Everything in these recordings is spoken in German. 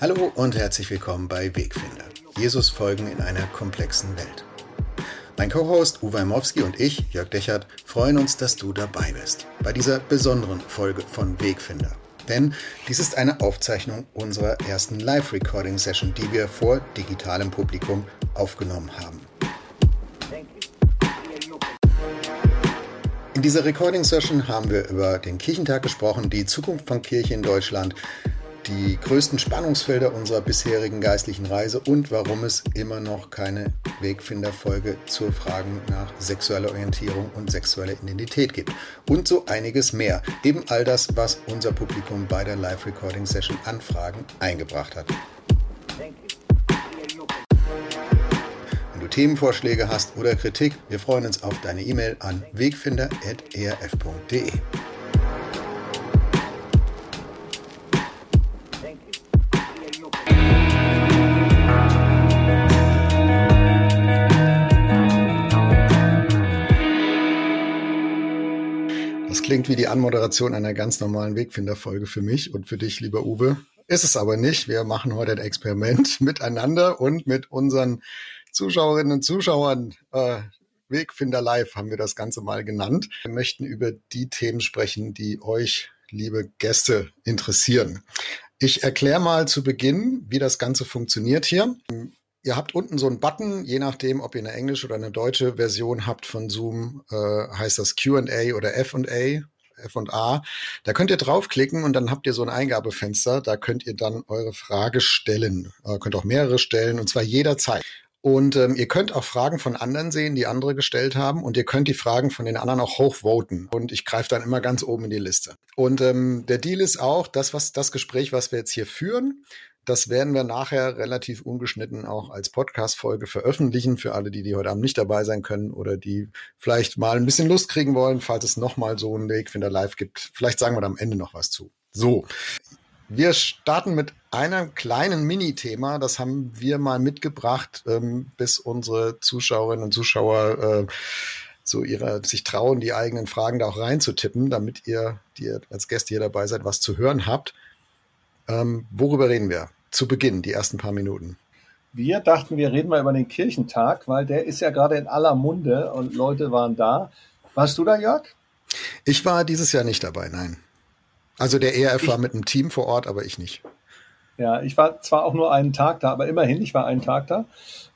Hallo und herzlich willkommen bei Wegfinder. Jesus folgen in einer komplexen Welt. Mein Co-Host Uwe Mowski und ich, Jörg Dechert, freuen uns, dass du dabei bist bei dieser besonderen Folge von Wegfinder. Denn dies ist eine Aufzeichnung unserer ersten Live-Recording-Session, die wir vor digitalem Publikum aufgenommen haben. In dieser Recording-Session haben wir über den Kirchentag gesprochen, die Zukunft von Kirche in Deutschland, die größten Spannungsfelder unserer bisherigen geistlichen Reise und warum es immer noch keine Wegfinderfolge zu Fragen nach sexueller Orientierung und sexueller Identität gibt. Und so einiges mehr. Eben all das, was unser Publikum bei der Live-Recording-Session an Fragen eingebracht hat. Wenn du Themenvorschläge hast oder Kritik, wir freuen uns auf deine E-Mail an wegfinder.erf.de. klingt wie die Anmoderation einer ganz normalen Wegfinderfolge für mich und für dich, lieber Uwe. Ist es aber nicht. Wir machen heute ein Experiment miteinander und mit unseren Zuschauerinnen und Zuschauern. Äh, Wegfinder Live haben wir das Ganze mal genannt. Wir möchten über die Themen sprechen, die euch, liebe Gäste, interessieren. Ich erkläre mal zu Beginn, wie das Ganze funktioniert hier. Ihr habt unten so einen Button, je nachdem, ob ihr eine englische oder eine deutsche Version habt von Zoom, äh, heißt das Q&A oder F&A, F&A. Da könnt ihr draufklicken und dann habt ihr so ein Eingabefenster. Da könnt ihr dann eure Frage stellen. Äh, könnt auch mehrere stellen und zwar jederzeit. Und ähm, ihr könnt auch Fragen von anderen sehen, die andere gestellt haben. Und ihr könnt die Fragen von den anderen auch hochvoten. Und ich greife dann immer ganz oben in die Liste. Und ähm, der Deal ist auch, das, was das Gespräch, was wir jetzt hier führen, das werden wir nachher relativ ungeschnitten auch als Podcast-Folge veröffentlichen für alle, die, die heute Abend nicht dabei sein können oder die vielleicht mal ein bisschen Lust kriegen wollen, falls es nochmal so einen Wegfinder live gibt. Vielleicht sagen wir da am Ende noch was zu. So. Wir starten mit einem kleinen Mini-Thema. Das haben wir mal mitgebracht, ähm, bis unsere Zuschauerinnen und Zuschauer äh, so ihre, sich trauen, die eigenen Fragen da auch reinzutippen, damit ihr, die ihr als Gäste hier dabei seid, was zu hören habt. Ähm, worüber reden wir? Zu Beginn, die ersten paar Minuten? Wir dachten, wir reden mal über den Kirchentag, weil der ist ja gerade in aller Munde und Leute waren da. Warst du da, Jörg? Ich war dieses Jahr nicht dabei, nein. Also der ERF ich, war mit einem Team vor Ort, aber ich nicht. Ja, ich war zwar auch nur einen Tag da, aber immerhin, ich war einen Tag da.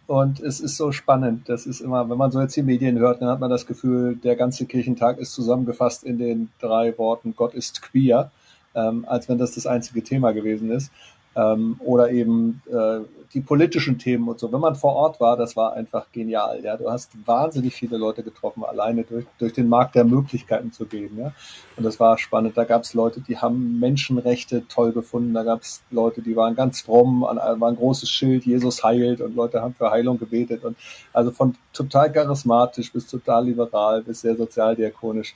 Und es ist so spannend. Das ist immer, wenn man so jetzt die Medien hört, dann hat man das Gefühl, der ganze Kirchentag ist zusammengefasst in den drei Worten Gott ist queer, ähm, als wenn das das einzige Thema gewesen ist ähm, oder eben äh, die politischen Themen und so. Wenn man vor Ort war, das war einfach genial. Ja, du hast wahnsinnig viele Leute getroffen, alleine durch, durch den Markt der Möglichkeiten zu gehen. Ja, und das war spannend. Da gab es Leute, die haben Menschenrechte toll gefunden. Da gab es Leute, die waren ganz fromm, an, war ein großes Schild, Jesus heilt und Leute haben für Heilung gebetet und also von total charismatisch bis total liberal bis sehr sozialdiakonisch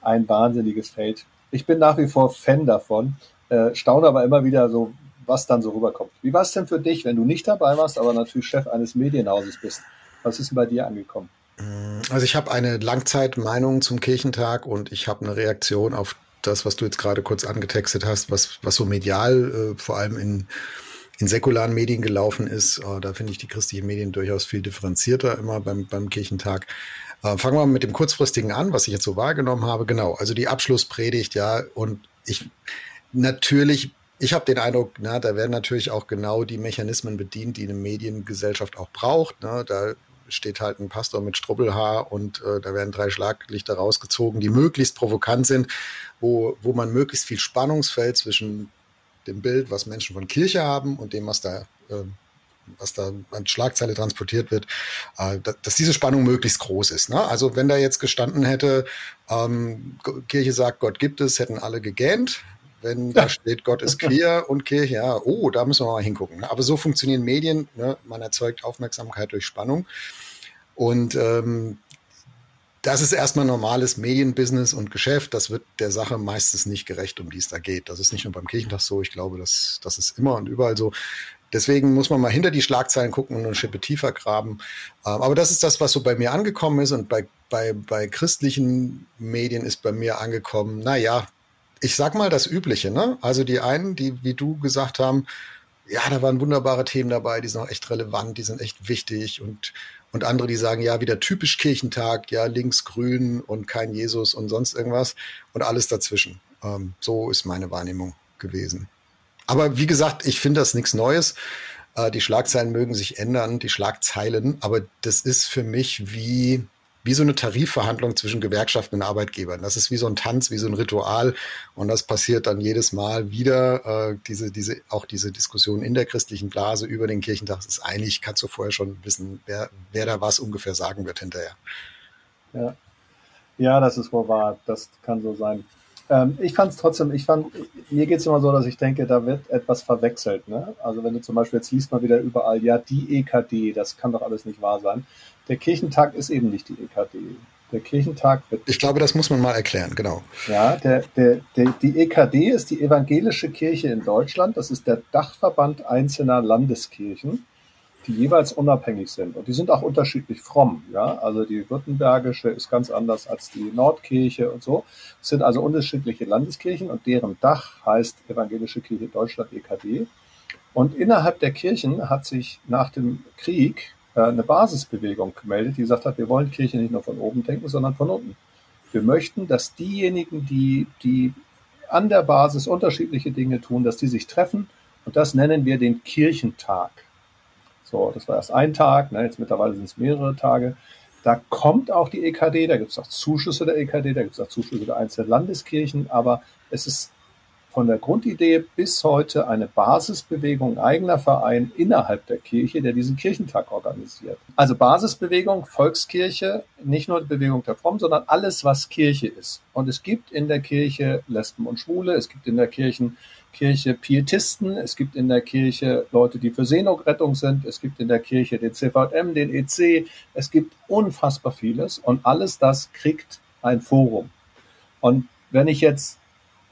ein wahnsinniges Feld. Ich bin nach wie vor Fan davon. Äh, staune aber immer wieder so, was dann so rüberkommt. Wie war es denn für dich, wenn du nicht dabei warst, aber natürlich Chef eines Medienhauses bist? Was ist denn bei dir angekommen? Also ich habe eine Langzeitmeinung zum Kirchentag und ich habe eine Reaktion auf das, was du jetzt gerade kurz angetextet hast, was, was so medial äh, vor allem in, in säkularen Medien gelaufen ist. Äh, da finde ich die christlichen Medien durchaus viel differenzierter immer beim, beim Kirchentag. Äh, fangen wir mal mit dem kurzfristigen an, was ich jetzt so wahrgenommen habe. Genau, also die Abschlusspredigt, ja, und ich natürlich ich habe den Eindruck, na, da werden natürlich auch genau die Mechanismen bedient, die eine Mediengesellschaft auch braucht. Ne? Da steht halt ein Pastor mit Strubbelhaar und äh, da werden drei Schlaglichter rausgezogen, die möglichst provokant sind, wo, wo man möglichst viel Spannungsfeld zwischen dem Bild, was Menschen von Kirche haben und dem, was da, äh, was da an Schlagzeile transportiert wird, äh, dass, dass diese Spannung möglichst groß ist. Ne? Also wenn da jetzt gestanden hätte, ähm, Kirche sagt, Gott gibt es, hätten alle gegähnt wenn da steht, Gott ist queer und Kirche, ja, oh, da müssen wir mal hingucken. Ne? Aber so funktionieren Medien. Ne? Man erzeugt Aufmerksamkeit durch Spannung. Und ähm, das ist erstmal normales Medienbusiness und Geschäft. Das wird der Sache meistens nicht gerecht, um die es da geht. Das ist nicht nur beim Kirchentag so. Ich glaube, das, das ist immer und überall so. Deswegen muss man mal hinter die Schlagzeilen gucken und eine Schippe tiefer graben. Ähm, aber das ist das, was so bei mir angekommen ist. Und bei, bei, bei christlichen Medien ist bei mir angekommen, na ja, ich sag mal das Übliche, ne? Also die einen, die, wie du gesagt haben, ja, da waren wunderbare Themen dabei, die sind auch echt relevant, die sind echt wichtig und und andere, die sagen, ja, wieder typisch Kirchentag, ja, links grün und kein Jesus und sonst irgendwas und alles dazwischen. Ähm, so ist meine Wahrnehmung gewesen. Aber wie gesagt, ich finde das nichts Neues. Äh, die Schlagzeilen mögen sich ändern, die Schlagzeilen, aber das ist für mich wie, wie so eine Tarifverhandlung zwischen Gewerkschaften und Arbeitgebern. Das ist wie so ein Tanz, wie so ein Ritual. Und das passiert dann jedes Mal wieder. Äh, diese, diese, auch diese Diskussion in der christlichen Blase über den Kirchentag das ist eigentlich, kannst du vorher schon wissen, wer, wer da was ungefähr sagen wird hinterher. Ja. ja, das ist wohl wahr. Das kann so sein. Ähm, ich fand es trotzdem, ich fand, mir geht es immer so, dass ich denke, da wird etwas verwechselt. Ne? Also wenn du zum Beispiel, jetzt liest mal wieder überall, ja, die EKD, das kann doch alles nicht wahr sein. Der Kirchentag ist eben nicht die EKD. Der Kirchentag wird. Ich glaube, das muss man mal erklären, genau. Ja, der, der, der, die EKD ist die Evangelische Kirche in Deutschland. Das ist der Dachverband einzelner Landeskirchen, die jeweils unabhängig sind. Und die sind auch unterschiedlich fromm. Ja, also die Württembergische ist ganz anders als die Nordkirche und so. Es sind also unterschiedliche Landeskirchen und deren Dach heißt Evangelische Kirche Deutschland EKD. Und innerhalb der Kirchen hat sich nach dem Krieg eine Basisbewegung gemeldet, die gesagt hat, wir wollen Kirche nicht nur von oben denken, sondern von unten. Wir möchten, dass diejenigen, die, die an der Basis unterschiedliche Dinge tun, dass die sich treffen und das nennen wir den Kirchentag. So, das war erst ein Tag, ne, jetzt mittlerweile sind es mehrere Tage. Da kommt auch die EKD, da gibt es auch Zuschüsse der EKD, da gibt es auch Zuschüsse der einzelnen Landeskirchen, aber es ist von der Grundidee bis heute eine Basisbewegung, eigener Verein innerhalb der Kirche, der diesen Kirchentag organisiert. Also Basisbewegung, Volkskirche, nicht nur die Bewegung der Fromm, sondern alles, was Kirche ist. Und es gibt in der Kirche Lesben und Schwule, es gibt in der Kirchen, Kirche Pietisten, es gibt in der Kirche Leute, die für Seenotrettung sind, es gibt in der Kirche den CVM, den EC, es gibt unfassbar vieles und alles das kriegt ein Forum. Und wenn ich jetzt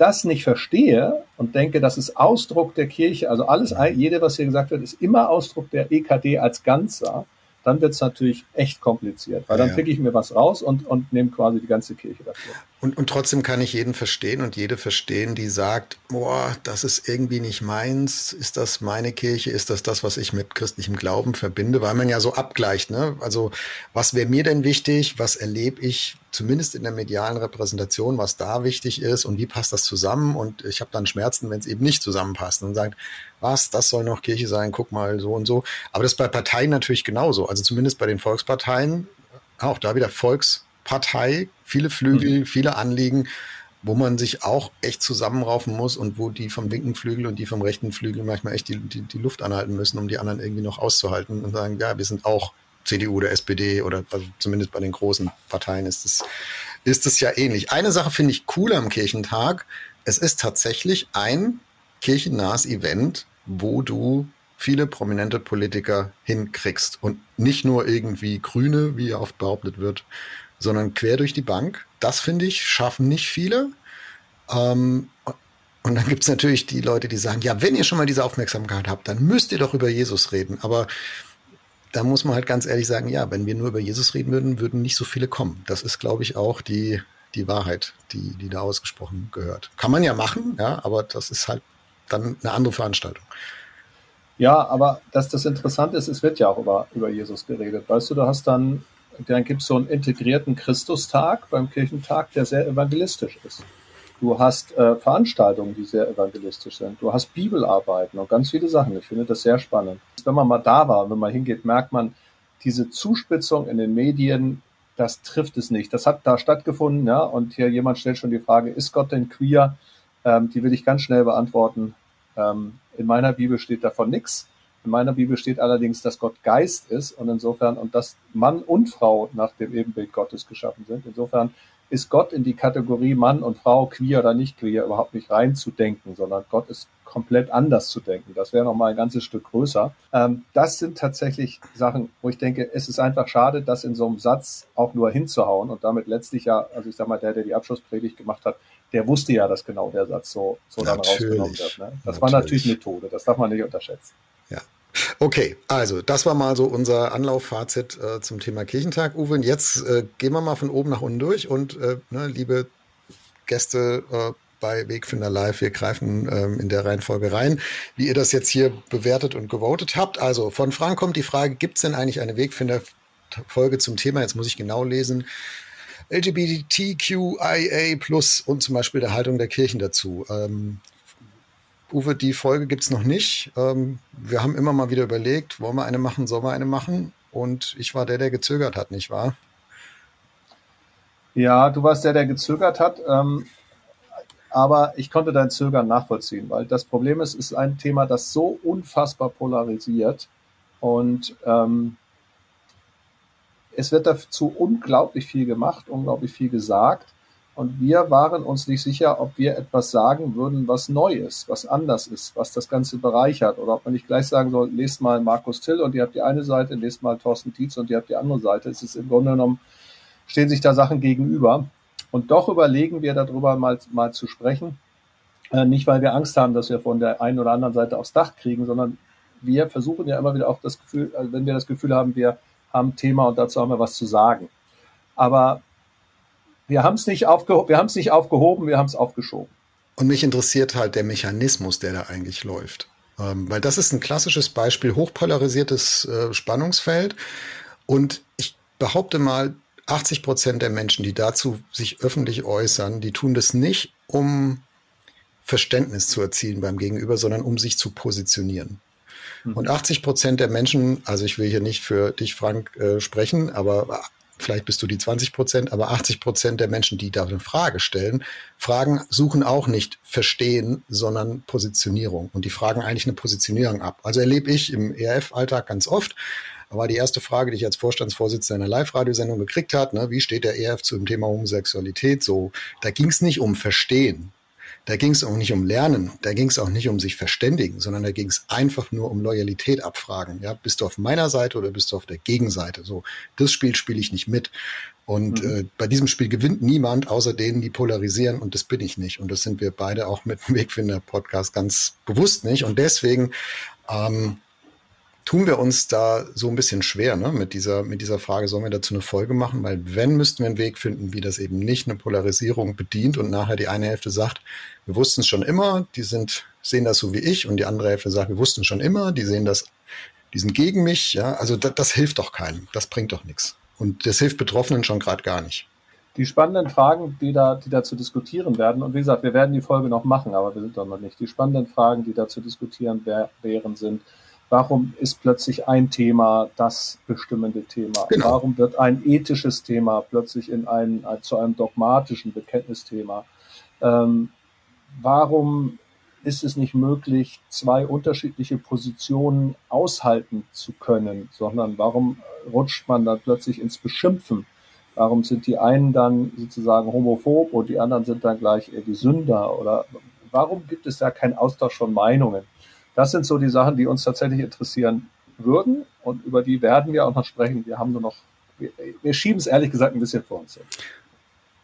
das nicht verstehe und denke, das ist Ausdruck der Kirche, also alles, jede, was hier gesagt wird, ist immer Ausdruck der EKD als Ganzer, dann wird es natürlich echt kompliziert, weil dann ja. pick ich mir was raus und, und nehme quasi die ganze Kirche dafür. Und, und trotzdem kann ich jeden verstehen und jede verstehen, die sagt, boah, das ist irgendwie nicht meins, ist das meine Kirche, ist das das, was ich mit christlichem Glauben verbinde, weil man ja so abgleicht, ne? Also, was wäre mir denn wichtig, was erlebe ich zumindest in der medialen Repräsentation, was da wichtig ist? Und wie passt das zusammen? Und ich habe dann Schmerzen, wenn es eben nicht zusammenpasst und sagt, was, das soll noch Kirche sein, guck mal so und so. Aber das ist bei Parteien natürlich genauso, also zumindest bei den Volksparteien, auch da wieder Volks Partei, viele Flügel, mhm. viele Anliegen, wo man sich auch echt zusammenraufen muss und wo die vom linken Flügel und die vom rechten Flügel manchmal echt die, die, die Luft anhalten müssen, um die anderen irgendwie noch auszuhalten und sagen, ja, wir sind auch CDU oder SPD oder also zumindest bei den großen Parteien ist es, ist es ja ähnlich. Eine Sache finde ich cool am Kirchentag. Es ist tatsächlich ein kirchennahes Event, wo du viele prominente Politiker hinkriegst und nicht nur irgendwie Grüne, wie oft behauptet wird, sondern quer durch die Bank. Das finde ich, schaffen nicht viele. Ähm, und dann gibt es natürlich die Leute, die sagen, ja, wenn ihr schon mal diese Aufmerksamkeit habt, dann müsst ihr doch über Jesus reden. Aber da muss man halt ganz ehrlich sagen, ja, wenn wir nur über Jesus reden würden, würden nicht so viele kommen. Das ist, glaube ich, auch die, die Wahrheit, die, die da ausgesprochen gehört. Kann man ja machen, ja, aber das ist halt dann eine andere Veranstaltung. Ja, aber dass das Interessante ist, es wird ja auch über, über Jesus geredet. Weißt du, du hast dann dann gibt es so einen integrierten Christustag beim Kirchentag, der sehr evangelistisch ist. Du hast äh, Veranstaltungen, die sehr evangelistisch sind. Du hast Bibelarbeiten und ganz viele Sachen. Ich finde das sehr spannend. Wenn man mal da war, wenn man hingeht, merkt man, diese Zuspitzung in den Medien, das trifft es nicht. Das hat da stattgefunden, ja. Und hier jemand stellt schon die Frage, ist Gott denn queer? Ähm, die will ich ganz schnell beantworten. Ähm, in meiner Bibel steht davon nichts. In meiner Bibel steht allerdings, dass Gott Geist ist und insofern und dass Mann und Frau nach dem Ebenbild Gottes geschaffen sind. Insofern ist Gott in die Kategorie Mann und Frau, queer oder nicht queer, überhaupt nicht reinzudenken, sondern Gott ist komplett anders zu denken. Das wäre nochmal ein ganzes Stück größer. Ähm, das sind tatsächlich Sachen, wo ich denke, es ist einfach schade, das in so einem Satz auch nur hinzuhauen und damit letztlich ja, also ich sag mal, der, der die Abschlusspredigt gemacht hat, der wusste ja, dass genau der Satz so, so dann rausgenommen wird. Ne? Das natürlich. war natürlich Methode, das darf man nicht unterschätzen. Okay, also das war mal so unser Anlauffazit äh, zum Thema Kirchentag, Uwe. Und jetzt äh, gehen wir mal von oben nach unten durch und äh, ne, liebe Gäste, äh, bei Wegfinder Live. Wir greifen ähm, in der Reihenfolge rein, wie ihr das jetzt hier bewertet und gewotet habt. Also von Frank kommt die Frage, gibt es denn eigentlich eine Wegfinder-Folge zum Thema? Jetzt muss ich genau lesen. LGBTQIA plus und zum Beispiel der Haltung der Kirchen dazu. Ähm, Uwe, die Folge gibt es noch nicht. Ähm, wir haben immer mal wieder überlegt, wollen wir eine machen, sollen wir eine machen? Und ich war der, der gezögert hat, nicht wahr? Ja, du warst der, der gezögert hat. Ähm, aber ich konnte dein Zögern nachvollziehen, weil das Problem ist, ist ein Thema, das so unfassbar polarisiert und ähm, es wird dazu unglaublich viel gemacht, unglaublich viel gesagt. Und wir waren uns nicht sicher, ob wir etwas sagen würden, was neu ist, was anders ist, was das Ganze bereichert. Oder ob man nicht gleich sagen soll, lest mal Markus Till und ihr habt die eine Seite, lest mal Thorsten Tietz und ihr habt die andere Seite. Es ist im Grunde genommen, stehen sich da Sachen gegenüber. Und doch überlegen wir darüber mal, mal zu sprechen. Äh, nicht, weil wir Angst haben, dass wir von der einen oder anderen Seite aufs Dach kriegen, sondern wir versuchen ja immer wieder auch das Gefühl, also wenn wir das Gefühl haben, wir haben Thema und dazu haben wir was zu sagen. Aber wir haben es nicht, aufgeho wir nicht aufgehoben, wir haben es aufgeschoben. Und mich interessiert halt der Mechanismus, der da eigentlich läuft. Ähm, weil das ist ein klassisches Beispiel, hochpolarisiertes äh, Spannungsfeld. Und ich behaupte mal, 80 Prozent der Menschen, die dazu sich öffentlich äußern, die tun das nicht, um Verständnis zu erzielen beim Gegenüber, sondern um sich zu positionieren. Mhm. Und 80 Prozent der Menschen, also ich will hier nicht für dich, Frank, äh, sprechen, aber vielleicht bist du die 20 Prozent, aber 80 Prozent der Menschen, die da eine Frage stellen, Fragen suchen auch nicht Verstehen, sondern Positionierung. Und die fragen eigentlich eine Positionierung ab. Also erlebe ich im ERF-Alltag ganz oft, war die erste Frage, die ich als Vorstandsvorsitzender einer Live-Radiosendung gekriegt hat, ne, wie steht der ERF zu dem Thema Homosexualität? So, da ging es nicht um Verstehen. Da ging es auch nicht um Lernen, da ging es auch nicht um sich verständigen, sondern da ging es einfach nur um Loyalität abfragen. Ja, bist du auf meiner Seite oder bist du auf der Gegenseite? So, das Spiel spiele ich nicht mit. Und mhm. äh, bei diesem Spiel gewinnt niemand, außer denen, die polarisieren. Und das bin ich nicht. Und das sind wir beide auch mit dem Wegfinder-Podcast ganz bewusst nicht. Und deswegen ähm, tun wir uns da so ein bisschen schwer ne? mit, dieser, mit dieser Frage, sollen wir dazu eine Folge machen? Weil wenn, müssten wir einen Weg finden, wie das eben nicht eine Polarisierung bedient und nachher die eine Hälfte sagt, wir wussten es schon immer, die sind, sehen das so wie ich und die andere Hälfte sagt, wir wussten es schon immer, die sehen das, die sind gegen mich. Ja? Also das, das hilft doch keinem, das bringt doch nichts. Und das hilft Betroffenen schon gerade gar nicht. Die spannenden Fragen, die da, die da zu diskutieren werden, und wie gesagt, wir werden die Folge noch machen, aber wir sind doch noch nicht. Die spannenden Fragen, die da zu diskutieren wären, sind, Warum ist plötzlich ein Thema das bestimmende Thema? Genau. Warum wird ein ethisches Thema plötzlich in ein, zu einem dogmatischen Bekenntnisthema? Ähm, warum ist es nicht möglich, zwei unterschiedliche Positionen aushalten zu können, sondern warum rutscht man dann plötzlich ins Beschimpfen? Warum sind die einen dann sozusagen homophob und die anderen sind dann gleich eher die Sünder? Oder warum gibt es da keinen Austausch von Meinungen? Das sind so die Sachen, die uns tatsächlich interessieren würden und über die werden wir auch noch sprechen. Wir haben nur noch, wir, wir schieben es ehrlich gesagt ein bisschen vor uns hin.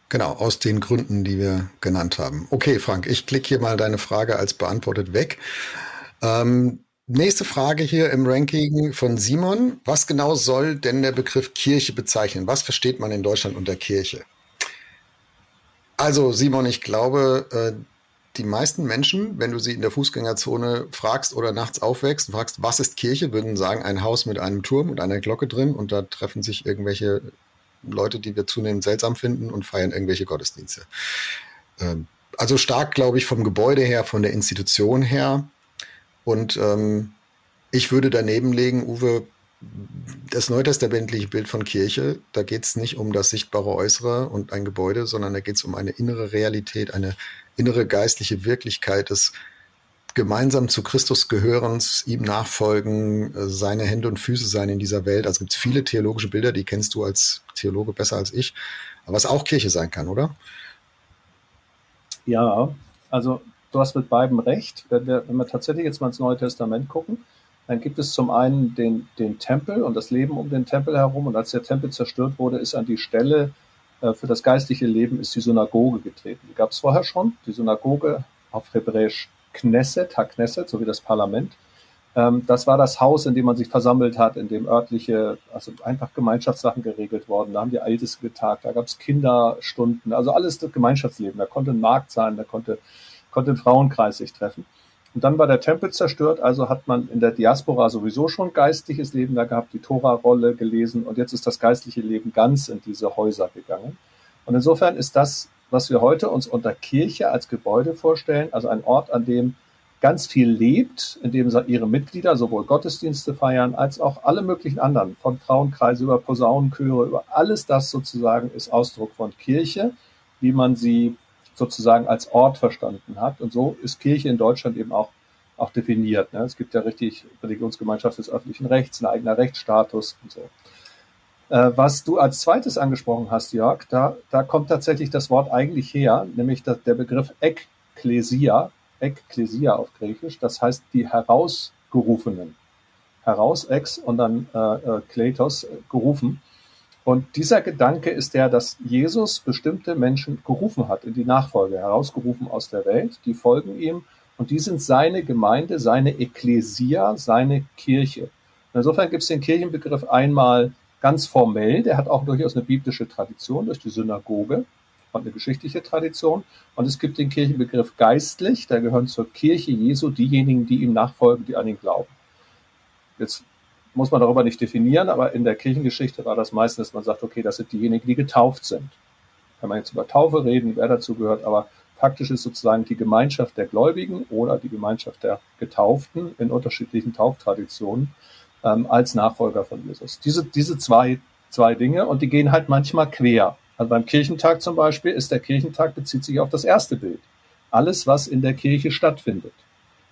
Genau, aus den Gründen, die wir genannt haben. Okay, Frank, ich klicke hier mal deine Frage als beantwortet weg. Ähm, nächste Frage hier im Ranking von Simon. Was genau soll denn der Begriff Kirche bezeichnen? Was versteht man in Deutschland unter Kirche? Also, Simon, ich glaube, äh, die meisten Menschen, wenn du sie in der Fußgängerzone fragst oder nachts aufwächst und fragst, was ist Kirche, würden sagen, ein Haus mit einem Turm und einer Glocke drin und da treffen sich irgendwelche Leute, die wir zunehmend seltsam finden und feiern irgendwelche Gottesdienste. Ähm, also stark, glaube ich, vom Gebäude her, von der Institution her. Und ähm, ich würde daneben legen, Uwe, das neutestamentliche Bild von Kirche, da geht es nicht um das sichtbare Äußere und ein Gebäude, sondern da geht es um eine innere Realität, eine innere geistliche Wirklichkeit des gemeinsam zu Christus gehörens, ihm nachfolgen, äh, seine Hände und Füße sein in dieser Welt. Also gibt es viele theologische Bilder, die kennst du als Theologe besser als ich, aber was auch Kirche sein kann, oder? Ja, also du hast mit beiden recht. Wenn wir, wenn wir tatsächlich jetzt mal ins Neue Testament gucken, dann gibt es zum einen den, den Tempel und das Leben um den Tempel herum. Und als der Tempel zerstört wurde, ist an die Stelle für das geistliche Leben ist die Synagoge getreten. Die gab es vorher schon. Die Synagoge auf Hebräisch Knesset, Ha-Knesset, so wie das Parlament. Ähm, das war das Haus, in dem man sich versammelt hat, in dem örtliche, also einfach Gemeinschaftssachen geregelt worden. Da haben die Ältesten getagt, da gab es Kinderstunden, also alles das Gemeinschaftsleben. Da konnte ein Markt sein, da konnte, konnte ein Frauenkreis sich treffen. Und dann war der Tempel zerstört, also hat man in der Diaspora sowieso schon geistliches Leben da gehabt, die Tora-Rolle gelesen und jetzt ist das geistliche Leben ganz in diese Häuser gegangen. Und insofern ist das, was wir heute uns unter Kirche als Gebäude vorstellen, also ein Ort, an dem ganz viel lebt, indem ihre Mitglieder sowohl Gottesdienste feiern als auch alle möglichen anderen, von Frauenkreise über Posaunenchöre, über alles das sozusagen ist Ausdruck von Kirche, wie man sie sozusagen als Ort verstanden hat. Und so ist Kirche in Deutschland eben auch, auch definiert. Ne? Es gibt ja richtig Religionsgemeinschaft des öffentlichen Rechts, ein eigener Rechtsstatus und so. Äh, was du als zweites angesprochen hast, Jörg, da, da kommt tatsächlich das Wort eigentlich her, nämlich der Begriff Ekklesia, Ekklesia auf Griechisch, das heißt die Herausgerufenen. Heraus, ex und dann äh, äh, Kletos, äh, gerufen. Und dieser Gedanke ist der, dass Jesus bestimmte Menschen gerufen hat in die Nachfolge, herausgerufen aus der Welt, die folgen ihm und die sind seine Gemeinde, seine Ekklesia, seine Kirche. Insofern gibt es den Kirchenbegriff einmal ganz formell, der hat auch durchaus eine biblische Tradition durch die Synagoge und eine geschichtliche Tradition. Und es gibt den Kirchenbegriff geistlich, da gehören zur Kirche Jesu diejenigen, die ihm nachfolgen, die an ihn glauben. Jetzt muss man darüber nicht definieren, aber in der Kirchengeschichte war das meistens, dass man sagt, okay, das sind diejenigen, die getauft sind. Kann man jetzt über Taufe reden, wer dazu gehört, aber faktisch ist sozusagen die Gemeinschaft der Gläubigen oder die Gemeinschaft der Getauften in unterschiedlichen Tauftraditionen ähm, als Nachfolger von Jesus. Diese, diese zwei, zwei Dinge und die gehen halt manchmal quer. Also beim Kirchentag zum Beispiel ist der Kirchentag bezieht sich auf das erste Bild. Alles, was in der Kirche stattfindet.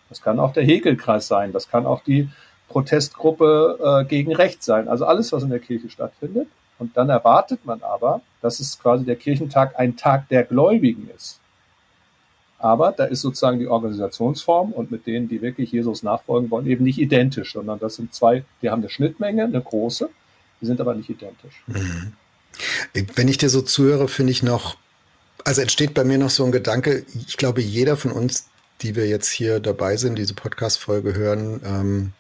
Das kann auch der Hegelkreis sein, das kann auch die Protestgruppe äh, gegen Recht sein. Also alles, was in der Kirche stattfindet. Und dann erwartet man aber, dass es quasi der Kirchentag ein Tag der Gläubigen ist. Aber da ist sozusagen die Organisationsform und mit denen, die wirklich Jesus nachfolgen wollen, eben nicht identisch, sondern das sind zwei, die haben eine Schnittmenge, eine große, die sind aber nicht identisch. Mhm. Wenn ich dir so zuhöre, finde ich noch, also entsteht bei mir noch so ein Gedanke, ich glaube, jeder von uns, die wir jetzt hier dabei sind, diese Podcast-Folge hören, ähm,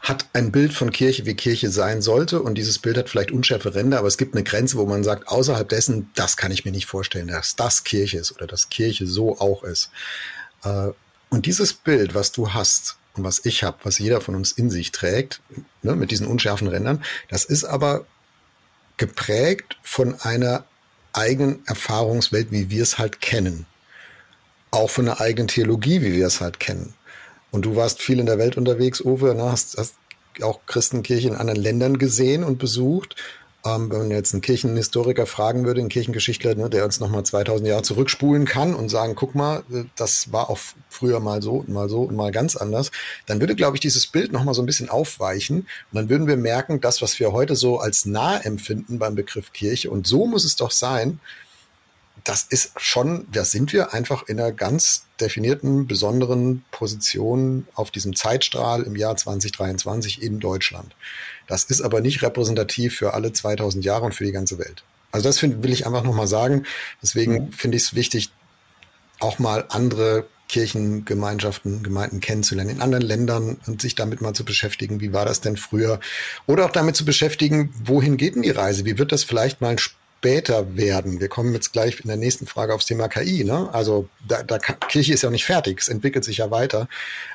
hat ein Bild von Kirche, wie Kirche sein sollte. Und dieses Bild hat vielleicht unschärfe Ränder, aber es gibt eine Grenze, wo man sagt, außerhalb dessen, das kann ich mir nicht vorstellen, dass das Kirche ist oder dass Kirche so auch ist. Äh, und dieses Bild, was du hast und was ich habe, was jeder von uns in sich trägt, ne, mit diesen unschärfen Rändern, das ist aber geprägt von einer eigenen Erfahrungswelt, wie wir es halt kennen. Auch von einer eigenen Theologie, wie wir es halt kennen. Und du warst viel in der Welt unterwegs, Uwe, ne? hast, hast auch Christenkirche in anderen Ländern gesehen und besucht. Ähm, wenn man jetzt einen Kirchenhistoriker fragen würde, einen Kirchengeschichtler, ne, der uns nochmal 2000 Jahre zurückspulen kann und sagen, guck mal, äh, das war auch früher mal so und mal so und mal ganz anders, dann würde, glaube ich, dieses Bild nochmal so ein bisschen aufweichen. Und dann würden wir merken, das, was wir heute so als nah empfinden beim Begriff Kirche, und so muss es doch sein, das ist schon, da sind wir einfach in einer ganz definierten, besonderen Position auf diesem Zeitstrahl im Jahr 2023 in Deutschland. Das ist aber nicht repräsentativ für alle 2000 Jahre und für die ganze Welt. Also das find, will ich einfach nochmal sagen. Deswegen mhm. finde ich es wichtig, auch mal andere Kirchengemeinschaften, Gemeinden kennenzulernen in anderen Ländern und sich damit mal zu beschäftigen, wie war das denn früher? Oder auch damit zu beschäftigen, wohin geht denn die Reise? Wie wird das vielleicht mal später werden. Wir kommen jetzt gleich in der nächsten Frage aufs Thema KI. Ne? Also da, da, Kirche ist ja nicht fertig, es entwickelt sich ja weiter.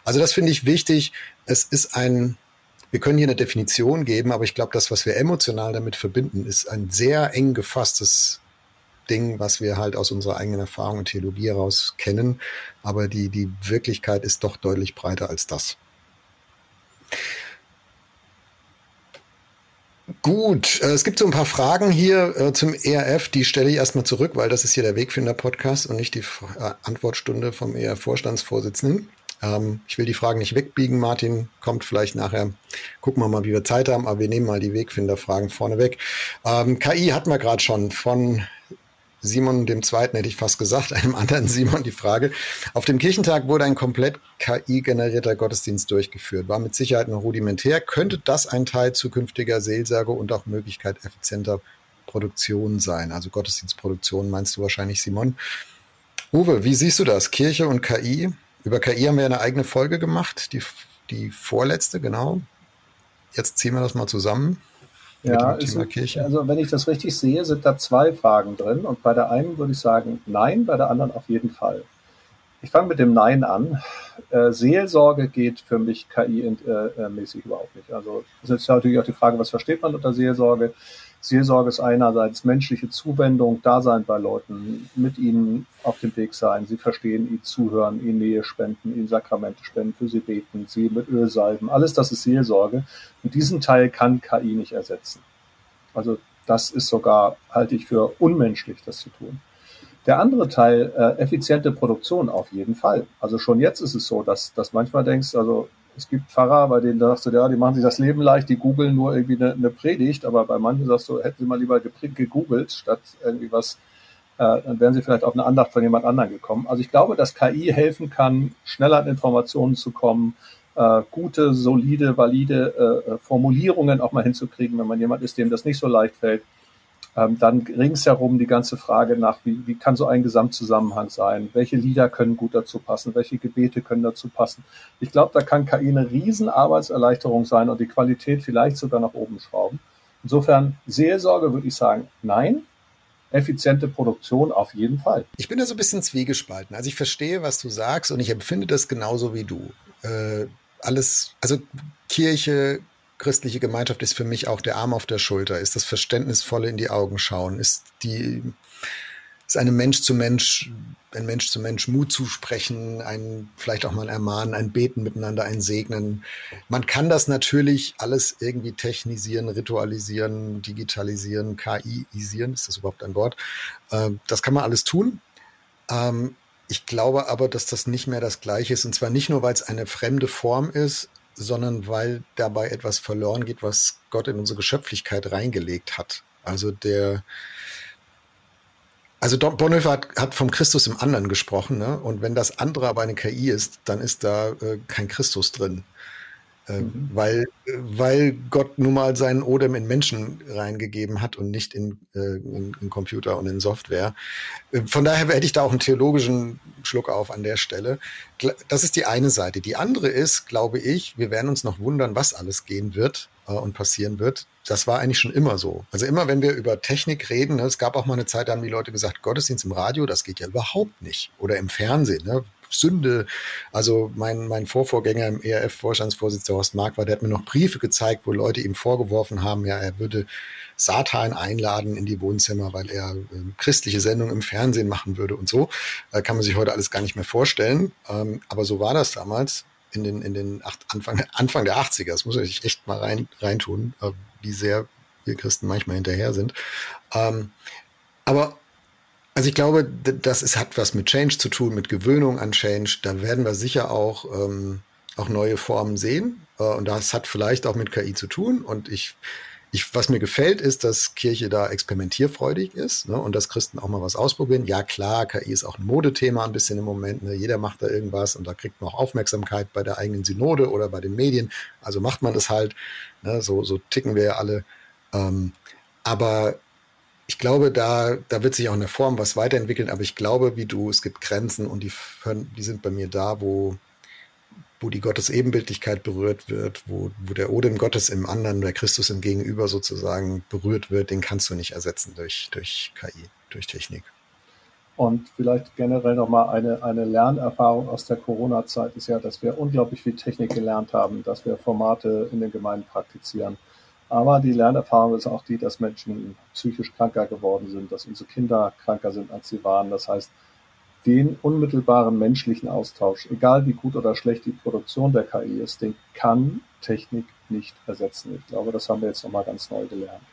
Also das finde ich wichtig. Es ist ein, wir können hier eine Definition geben, aber ich glaube, das, was wir emotional damit verbinden, ist ein sehr eng gefasstes Ding, was wir halt aus unserer eigenen Erfahrung und Theologie heraus kennen. Aber die, die Wirklichkeit ist doch deutlich breiter als das. Gut, äh, es gibt so ein paar Fragen hier äh, zum ERF, die stelle ich erstmal zurück, weil das ist hier der Wegfinder-Podcast und nicht die äh, Antwortstunde vom ERF-Vorstandsvorsitzenden. Ähm, ich will die Fragen nicht wegbiegen. Martin kommt vielleicht nachher. Gucken wir mal, wie wir Zeit haben, aber wir nehmen mal die Wegfinder-Fragen vorne weg. Ähm, KI hatten wir gerade schon von Simon dem Zweiten hätte ich fast gesagt, einem anderen Simon die Frage. Auf dem Kirchentag wurde ein komplett KI-generierter Gottesdienst durchgeführt. War mit Sicherheit noch rudimentär. Könnte das ein Teil zukünftiger Seelsorge und auch Möglichkeit effizienter Produktion sein? Also Gottesdienstproduktion meinst du wahrscheinlich, Simon. Uwe, wie siehst du das? Kirche und KI? Über KI haben wir eine eigene Folge gemacht. Die die vorletzte, genau. Jetzt ziehen wir das mal zusammen. Ja, ist, also wenn ich das richtig sehe, sind da zwei Fragen drin. Und bei der einen würde ich sagen nein, bei der anderen auf jeden Fall. Ich fange mit dem Nein an. Äh, Seelsorge geht für mich KI-mäßig äh, überhaupt nicht. Also es ist natürlich auch die Frage, was versteht man unter Seelsorge? Seelsorge ist einerseits menschliche Zuwendung, Dasein bei Leuten, mit ihnen auf dem Weg sein, sie verstehen, ihnen zuhören, ihnen Nähe spenden, ihnen Sakramente spenden, für sie beten, sie mit Öl salben. Alles das ist Seelsorge. Und diesen Teil kann KI nicht ersetzen. Also das ist sogar, halte ich für unmenschlich, das zu tun. Der andere Teil, äh, effiziente Produktion auf jeden Fall. Also schon jetzt ist es so, dass, dass manchmal denkst, also es gibt Pfarrer, bei denen sagst du, ja, die machen sich das Leben leicht, die googeln nur irgendwie eine, eine Predigt, aber bei manchen sagst du, hätten sie mal lieber gegoogelt, statt irgendwie was, äh, dann wären sie vielleicht auf eine Andacht von jemand anderem gekommen. Also ich glaube, dass KI helfen kann, schneller an Informationen zu kommen, äh, gute, solide, valide äh, Formulierungen auch mal hinzukriegen, wenn man jemand ist, dem das nicht so leicht fällt. Ähm, dann ringsherum die ganze Frage nach, wie, wie kann so ein Gesamtzusammenhang sein? Welche Lieder können gut dazu passen? Welche Gebete können dazu passen? Ich glaube, da kann KI eine riesen Arbeitserleichterung sein und die Qualität vielleicht sogar nach oben schrauben. Insofern Seelsorge würde ich sagen, nein. Effiziente Produktion auf jeden Fall. Ich bin da so ein bisschen zwiegespalten. Also ich verstehe, was du sagst und ich empfinde das genauso wie du. Äh, alles, also Kirche, christliche Gemeinschaft ist für mich auch der Arm auf der Schulter, ist das Verständnisvolle in die Augen schauen, ist die, ist eine Mensch zu Mensch, ein Mensch zu Mensch Mut zusprechen, ein, vielleicht auch mal ermahnen, ein Beten miteinander, ein Segnen. Man kann das natürlich alles irgendwie technisieren, ritualisieren, digitalisieren, KI-isieren, ist das überhaupt ein Wort? Ähm, das kann man alles tun. Ähm, ich glaube aber, dass das nicht mehr das Gleiche ist. Und zwar nicht nur, weil es eine fremde Form ist, sondern weil dabei etwas verloren geht, was Gott in unsere Geschöpflichkeit reingelegt hat. Also der, also Bonhoeffer hat, hat vom Christus im anderen gesprochen, ne? Und wenn das andere aber eine KI ist, dann ist da äh, kein Christus drin. Äh, mhm. weil, weil Gott nun mal seinen Odem in Menschen reingegeben hat und nicht in, äh, in, in Computer und in Software. Äh, von daher hätte ich da auch einen theologischen Schluck auf an der Stelle. Das ist die eine Seite. Die andere ist, glaube ich, wir werden uns noch wundern, was alles gehen wird äh, und passieren wird. Das war eigentlich schon immer so. Also immer, wenn wir über Technik reden, ne, es gab auch mal eine Zeit, da haben die Leute gesagt, Gottesdienst im Radio, das geht ja überhaupt nicht. Oder im Fernsehen. Ne? Sünde. Also mein, mein Vorvorgänger im ERF-Vorstandsvorsitzender Horst Marquardt, der hat mir noch Briefe gezeigt, wo Leute ihm vorgeworfen haben, ja, er würde Satan einladen in die Wohnzimmer, weil er äh, christliche Sendungen im Fernsehen machen würde und so. Äh, kann man sich heute alles gar nicht mehr vorstellen. Ähm, aber so war das damals in den, in den acht, Anfang, Anfang der 80er. Das muss man sich echt mal rein, reintun, äh, wie sehr wir Christen manchmal hinterher sind. Ähm, aber also ich glaube, das ist, hat was mit Change zu tun, mit Gewöhnung an Change. Da werden wir sicher auch, ähm, auch neue Formen sehen. Äh, und das hat vielleicht auch mit KI zu tun. Und ich, ich, was mir gefällt, ist, dass Kirche da experimentierfreudig ist ne, und dass Christen auch mal was ausprobieren. Ja, klar, KI ist auch ein Modethema ein bisschen im Moment. Ne? Jeder macht da irgendwas und da kriegt man auch Aufmerksamkeit bei der eigenen Synode oder bei den Medien. Also macht man das halt. Ne? So, so ticken wir ja alle. Ähm, aber ich glaube, da, da wird sich auch in der Form was weiterentwickeln, aber ich glaube, wie du, es gibt Grenzen und die, die sind bei mir da, wo, wo die Gottesebenbildlichkeit berührt wird, wo, wo der Odem Gottes im anderen, der Christus im Gegenüber sozusagen berührt wird, den kannst du nicht ersetzen durch, durch KI, durch Technik. Und vielleicht generell nochmal eine, eine Lernerfahrung aus der Corona-Zeit ist ja, dass wir unglaublich viel Technik gelernt haben, dass wir Formate in den Gemeinden praktizieren aber die Lernerfahrung ist auch die, dass Menschen psychisch kranker geworden sind, dass unsere Kinder kranker sind, als sie waren. Das heißt, den unmittelbaren menschlichen Austausch, egal wie gut oder schlecht die Produktion der KI ist, den kann Technik nicht ersetzen. Ich glaube, das haben wir jetzt nochmal ganz neu gelernt.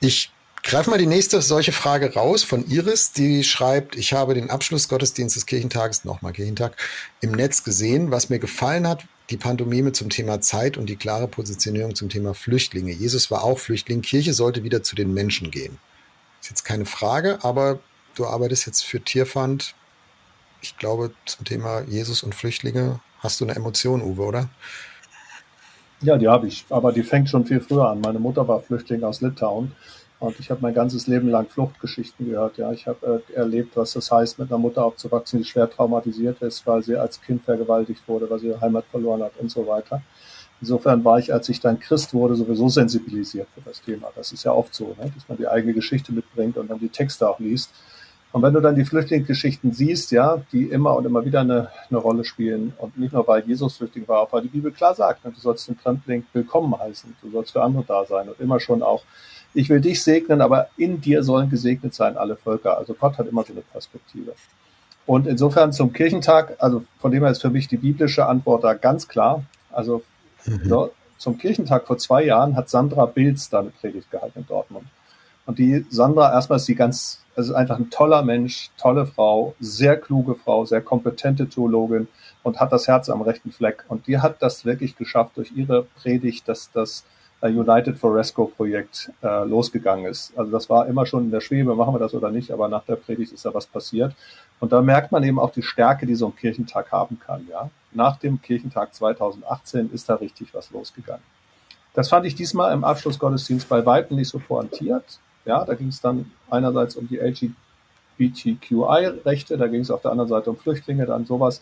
Ich greife mal die nächste solche Frage raus von Iris, die schreibt, ich habe den Abschlussgottesdienst des Kirchentages, nochmal Kirchentag, im Netz gesehen. Was mir gefallen hat, die Pantomime zum Thema Zeit und die klare Positionierung zum Thema Flüchtlinge. Jesus war auch Flüchtling. Kirche sollte wieder zu den Menschen gehen. Ist jetzt keine Frage, aber du arbeitest jetzt für Tierfund. Ich glaube, zum Thema Jesus und Flüchtlinge hast du eine Emotion, Uwe, oder? Ja, die habe ich. Aber die fängt schon viel früher an. Meine Mutter war Flüchtling aus Litauen. Und ich habe mein ganzes Leben lang Fluchtgeschichten gehört. Ja, ich habe äh, erlebt, was das heißt, mit einer Mutter aufzuwachsen, die schwer traumatisiert ist, weil sie als Kind vergewaltigt wurde, weil sie ihre Heimat verloren hat und so weiter. Insofern war ich, als ich dann Christ wurde, sowieso sensibilisiert für das Thema. Das ist ja oft so, ne? dass man die eigene Geschichte mitbringt und dann die Texte auch liest. Und wenn du dann die Flüchtlingsgeschichten siehst, ja, die immer und immer wieder eine, eine Rolle spielen und nicht nur weil Jesus Flüchtling war, auch weil die Bibel klar sagt, ne, du sollst den Fremdling willkommen heißen, du sollst für andere da sein und immer schon auch, ich will dich segnen, aber in dir sollen gesegnet sein alle Völker. Also Gott hat immer so eine Perspektive. Und insofern zum Kirchentag, also von dem her ist für mich die biblische Antwort da ganz klar. Also mhm. so, zum Kirchentag vor zwei Jahren hat Sandra Bilz da eine Predigt gehalten in Dortmund. Und die Sandra, erstmal ist sie ganz es ist einfach ein toller Mensch, tolle Frau, sehr kluge Frau, sehr kompetente Theologin und hat das Herz am rechten Fleck. Und die hat das wirklich geschafft durch ihre Predigt, dass das United for Rescue Projekt äh, losgegangen ist. Also das war immer schon in der Schwebe, machen wir das oder nicht, aber nach der Predigt ist da was passiert. Und da merkt man eben auch die Stärke, die so ein Kirchentag haben kann. Ja, nach dem Kirchentag 2018 ist da richtig was losgegangen. Das fand ich diesmal im Abschlussgottesdienst bei weitem nicht so pointiert. Ja, da ging es dann einerseits um die LGBTQI-Rechte, da ging es auf der anderen Seite um Flüchtlinge, dann sowas.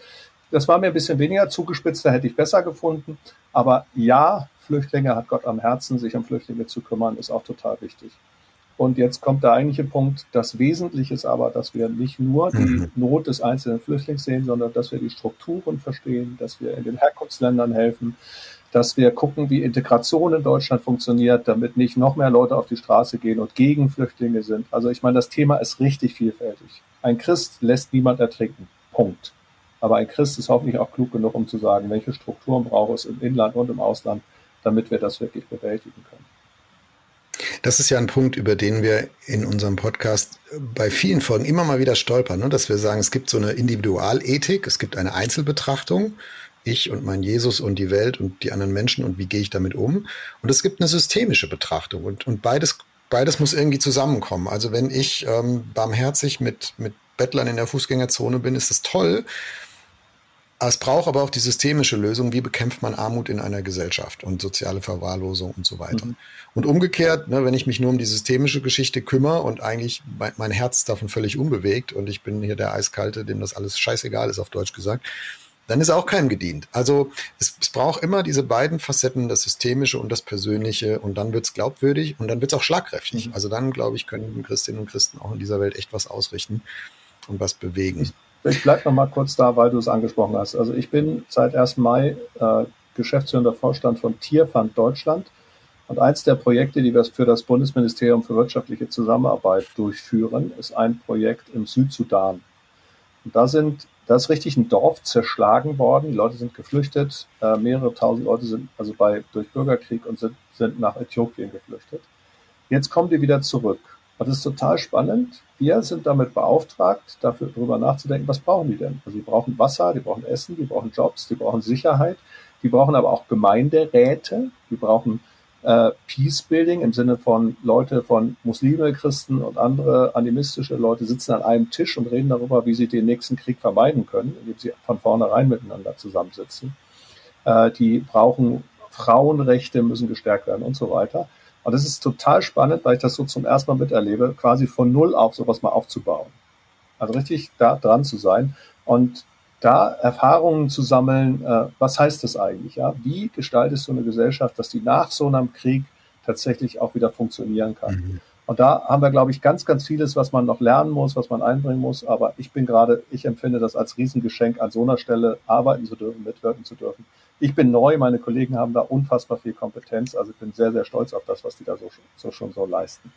Das war mir ein bisschen weniger zugespitzt, da hätte ich besser gefunden. Aber ja, Flüchtlinge hat Gott am Herzen, sich um Flüchtlinge zu kümmern, ist auch total wichtig. Und jetzt kommt der eigentliche Punkt. Das Wesentliche ist aber, dass wir nicht nur die mhm. Not des einzelnen Flüchtlings sehen, sondern dass wir die Strukturen verstehen, dass wir in den Herkunftsländern helfen, dass wir gucken, wie Integration in Deutschland funktioniert, damit nicht noch mehr Leute auf die Straße gehen und gegen Flüchtlinge sind. Also ich meine, das Thema ist richtig vielfältig. Ein Christ lässt niemand ertrinken. Punkt. Aber ein Christ ist hoffentlich auch klug genug, um zu sagen, welche Strukturen braucht es im Inland und im Ausland, damit wir das wirklich bewältigen können. Das ist ja ein Punkt, über den wir in unserem Podcast bei vielen Folgen immer mal wieder stolpern, ne? dass wir sagen, es gibt so eine Individualethik, es gibt eine Einzelbetrachtung ich und mein Jesus und die Welt und die anderen Menschen und wie gehe ich damit um. Und es gibt eine systemische Betrachtung und, und beides, beides muss irgendwie zusammenkommen. Also wenn ich ähm, barmherzig mit, mit Bettlern in der Fußgängerzone bin, ist das toll. Es braucht aber auch die systemische Lösung, wie bekämpft man Armut in einer Gesellschaft und soziale Verwahrlosung und so weiter. Mhm. Und umgekehrt, ne, wenn ich mich nur um die systemische Geschichte kümmere und eigentlich mein, mein Herz davon völlig unbewegt und ich bin hier der Eiskalte, dem das alles scheißegal ist, auf Deutsch gesagt, dann ist auch keinem gedient. Also es, es braucht immer diese beiden Facetten, das Systemische und das Persönliche und dann wird's glaubwürdig und dann wird's auch schlagkräftig. Mhm. Also dann, glaube ich, können Christinnen und Christen auch in dieser Welt echt was ausrichten und was bewegen. Ich, ich bleib noch mal kurz da, weil du es angesprochen hast. Also ich bin seit 1. Mai äh, geschäftsführender Vorstand von Tierfund Deutschland. Und eins der Projekte, die wir für das Bundesministerium für wirtschaftliche Zusammenarbeit durchführen, ist ein Projekt im Südsudan. Und da sind da ist richtig ein Dorf zerschlagen worden. Die Leute sind geflüchtet. Äh, mehrere tausend Leute sind also bei, durch Bürgerkrieg und sind, sind nach Äthiopien geflüchtet. Jetzt kommen die wieder zurück. Und das ist total spannend. Wir sind damit beauftragt, dafür darüber nachzudenken, was brauchen die denn? Also die brauchen Wasser, die brauchen Essen, die brauchen Jobs, die brauchen Sicherheit, die brauchen aber auch Gemeinderäte, die brauchen äh, Peace-Building im Sinne von Leute von Muslime, Christen und andere animistische Leute sitzen an einem Tisch und reden darüber, wie sie den nächsten Krieg vermeiden können, indem sie von vornherein miteinander zusammensitzen. Äh, die brauchen Frauenrechte, müssen gestärkt werden und so weiter. Und das ist total spannend, weil ich das so zum ersten Mal miterlebe, quasi von Null auf sowas mal aufzubauen. Also richtig da dran zu sein. Und da Erfahrungen zu sammeln, äh, was heißt das eigentlich? Ja? Wie gestaltest du eine Gesellschaft, dass die nach so einem Krieg tatsächlich auch wieder funktionieren kann? Mhm. Und da haben wir, glaube ich, ganz, ganz vieles, was man noch lernen muss, was man einbringen muss. Aber ich bin gerade, ich empfinde das als Riesengeschenk, an so einer Stelle arbeiten zu dürfen, mitwirken zu dürfen. Ich bin neu, meine Kollegen haben da unfassbar viel Kompetenz. Also ich bin sehr, sehr stolz auf das, was die da so, so schon so leisten.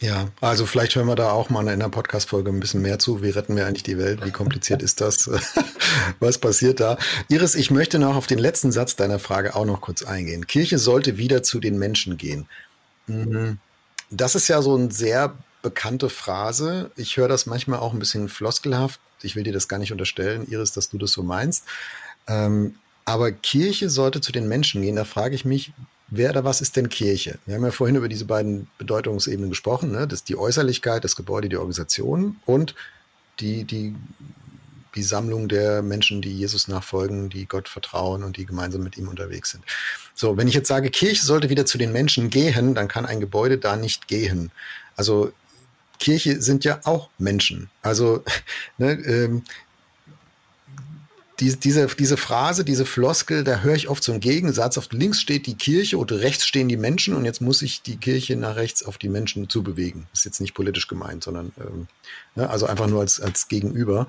Ja, also vielleicht hören wir da auch mal in einer Podcast-Folge ein bisschen mehr zu. Wie retten wir eigentlich die Welt? Wie kompliziert ist das? Was passiert da? Iris, ich möchte noch auf den letzten Satz deiner Frage auch noch kurz eingehen. Kirche sollte wieder zu den Menschen gehen. Mhm. Das ist ja so eine sehr bekannte Phrase. Ich höre das manchmal auch ein bisschen floskelhaft. Ich will dir das gar nicht unterstellen, Iris, dass du das so meinst. Ähm, aber Kirche sollte zu den Menschen gehen. Da frage ich mich, wer oder was ist denn Kirche? Wir haben ja vorhin über diese beiden Bedeutungsebenen gesprochen, ne? das ist die Äußerlichkeit, das Gebäude, die Organisation und die, die die Sammlung der Menschen, die Jesus nachfolgen, die Gott vertrauen und die gemeinsam mit ihm unterwegs sind. So, wenn ich jetzt sage, Kirche sollte wieder zu den Menschen gehen, dann kann ein Gebäude da nicht gehen. Also Kirche sind ja auch Menschen. Also ne, ähm, die, diese, diese Phrase, diese Floskel, da höre ich oft so einen Gegensatz. Auf links steht die Kirche und rechts stehen die Menschen und jetzt muss ich die Kirche nach rechts auf die Menschen zubewegen. Ist jetzt nicht politisch gemeint, sondern ähm, ne, also einfach nur als, als Gegenüber.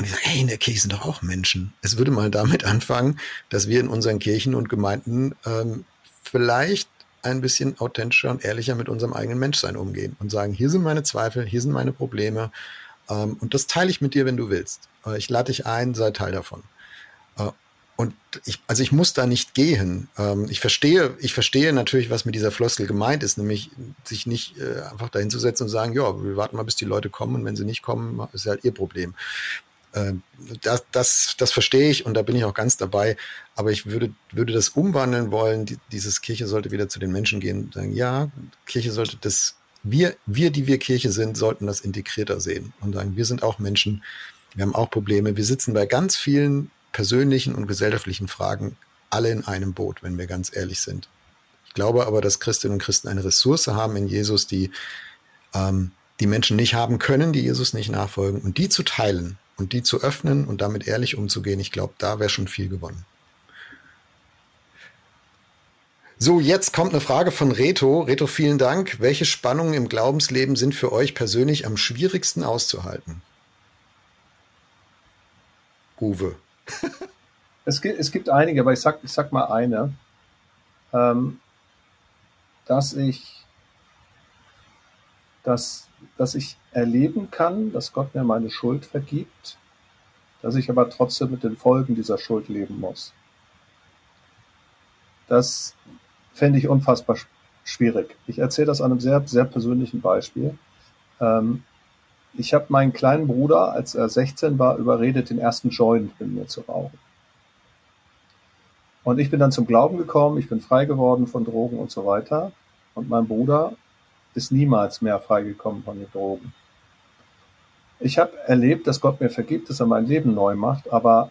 Und ich sage, hey, in der Kirche sind doch auch Menschen. Es würde mal damit anfangen, dass wir in unseren Kirchen und Gemeinden ähm, vielleicht ein bisschen authentischer und ehrlicher mit unserem eigenen Menschsein umgehen und sagen, hier sind meine Zweifel, hier sind meine Probleme ähm, und das teile ich mit dir, wenn du willst. Äh, ich lade dich ein, sei Teil davon. Äh, und ich, also ich muss da nicht gehen. Ähm, ich verstehe, ich verstehe natürlich, was mit dieser Floskel gemeint ist, nämlich sich nicht äh, einfach dahin zu setzen und sagen, ja, wir warten mal, bis die Leute kommen und wenn sie nicht kommen, ist halt ihr Problem. Ähm, das, das, das verstehe ich und da bin ich auch ganz dabei. Aber ich würde, würde das umwandeln wollen. Die, dieses Kirche sollte wieder zu den Menschen gehen und sagen, ja, Kirche sollte das, wir, wir, die wir Kirche sind, sollten das integrierter sehen und sagen, wir sind auch Menschen, wir haben auch Probleme. Wir sitzen bei ganz vielen persönlichen und gesellschaftlichen Fragen alle in einem Boot, wenn wir ganz ehrlich sind. Ich glaube aber, dass Christinnen und Christen eine Ressource haben in Jesus, die ähm, die Menschen nicht haben können, die Jesus nicht nachfolgen und die zu teilen und die zu öffnen und damit ehrlich umzugehen, ich glaube, da wäre schon viel gewonnen. So, jetzt kommt eine Frage von Reto. Reto, vielen Dank. Welche Spannungen im Glaubensleben sind für euch persönlich am schwierigsten auszuhalten? Uwe. es, gibt, es gibt einige, aber ich sag, ich sag mal eine, ähm, dass ich, dass, dass ich erleben kann, dass Gott mir meine Schuld vergibt, dass ich aber trotzdem mit den Folgen dieser Schuld leben muss. Das fände ich unfassbar schwierig. Ich erzähle das an einem sehr, sehr persönlichen Beispiel. Ähm, ich habe meinen kleinen Bruder, als er 16 war, überredet, den ersten Joint mit mir zu rauchen. Und ich bin dann zum Glauben gekommen, ich bin frei geworden von Drogen und so weiter. Und mein Bruder ist niemals mehr freigekommen von den Drogen. Ich habe erlebt, dass Gott mir vergibt, dass er mein Leben neu macht, aber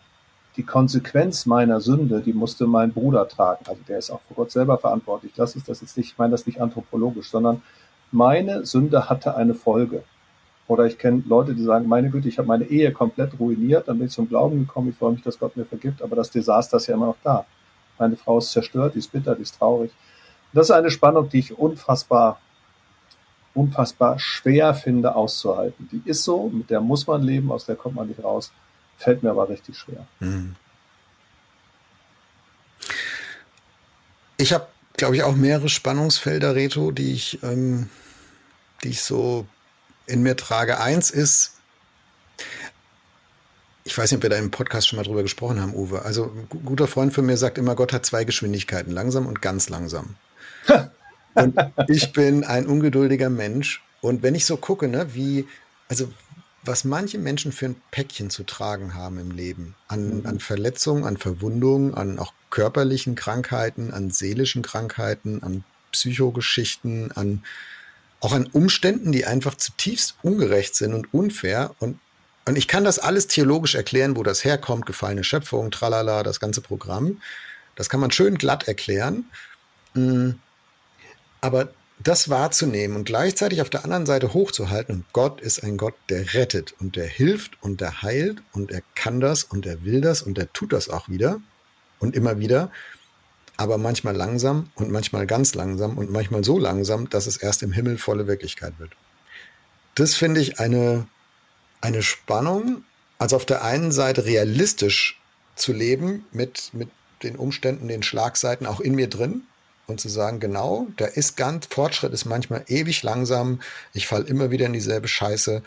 die Konsequenz meiner Sünde, die musste mein Bruder tragen. Also der ist auch vor Gott selber verantwortlich. Das ist das jetzt nicht, ich meine das nicht anthropologisch, sondern meine Sünde hatte eine Folge. Oder ich kenne Leute, die sagen, meine Güte, ich habe meine Ehe komplett ruiniert, dann bin ich zum Glauben gekommen, ich freue mich, dass Gott mir vergibt, aber das Desaster ist ja immer noch da. Meine Frau ist zerstört, die ist bitter, die ist traurig. Das ist eine Spannung, die ich unfassbar unfassbar schwer finde auszuhalten. Die ist so, mit der muss man leben, aus der kommt man nicht raus. Fällt mir aber richtig schwer. Hm. Ich habe, glaube ich, auch mehrere Spannungsfelder, Reto, die ich, ähm, die ich so in mir trage. Eins ist, ich weiß nicht, ob wir da im Podcast schon mal drüber gesprochen haben, Uwe. Also ein guter Freund von mir sagt immer, Gott hat zwei Geschwindigkeiten, langsam und ganz langsam. Und ich bin ein ungeduldiger Mensch. Und wenn ich so gucke, ne, wie, also was manche Menschen für ein Päckchen zu tragen haben im Leben, an, mhm. an Verletzungen, an Verwundungen, an auch körperlichen Krankheiten, an seelischen Krankheiten, an Psychogeschichten, an auch an Umständen, die einfach zutiefst ungerecht sind und unfair. Und, und ich kann das alles theologisch erklären, wo das herkommt, gefallene Schöpfung, tralala, das ganze Programm. Das kann man schön glatt erklären. Mm. Aber das wahrzunehmen und gleichzeitig auf der anderen Seite hochzuhalten, und Gott ist ein Gott, der rettet und der hilft und der heilt und er kann das und er will das und er tut das auch wieder und immer wieder, aber manchmal langsam und manchmal ganz langsam und manchmal so langsam, dass es erst im Himmel volle Wirklichkeit wird. Das finde ich eine, eine Spannung, also auf der einen Seite realistisch zu leben mit, mit den Umständen, den Schlagseiten auch in mir drin, und zu sagen, genau, da ist ganz, Fortschritt ist manchmal ewig langsam, ich falle immer wieder in dieselbe Scheiße,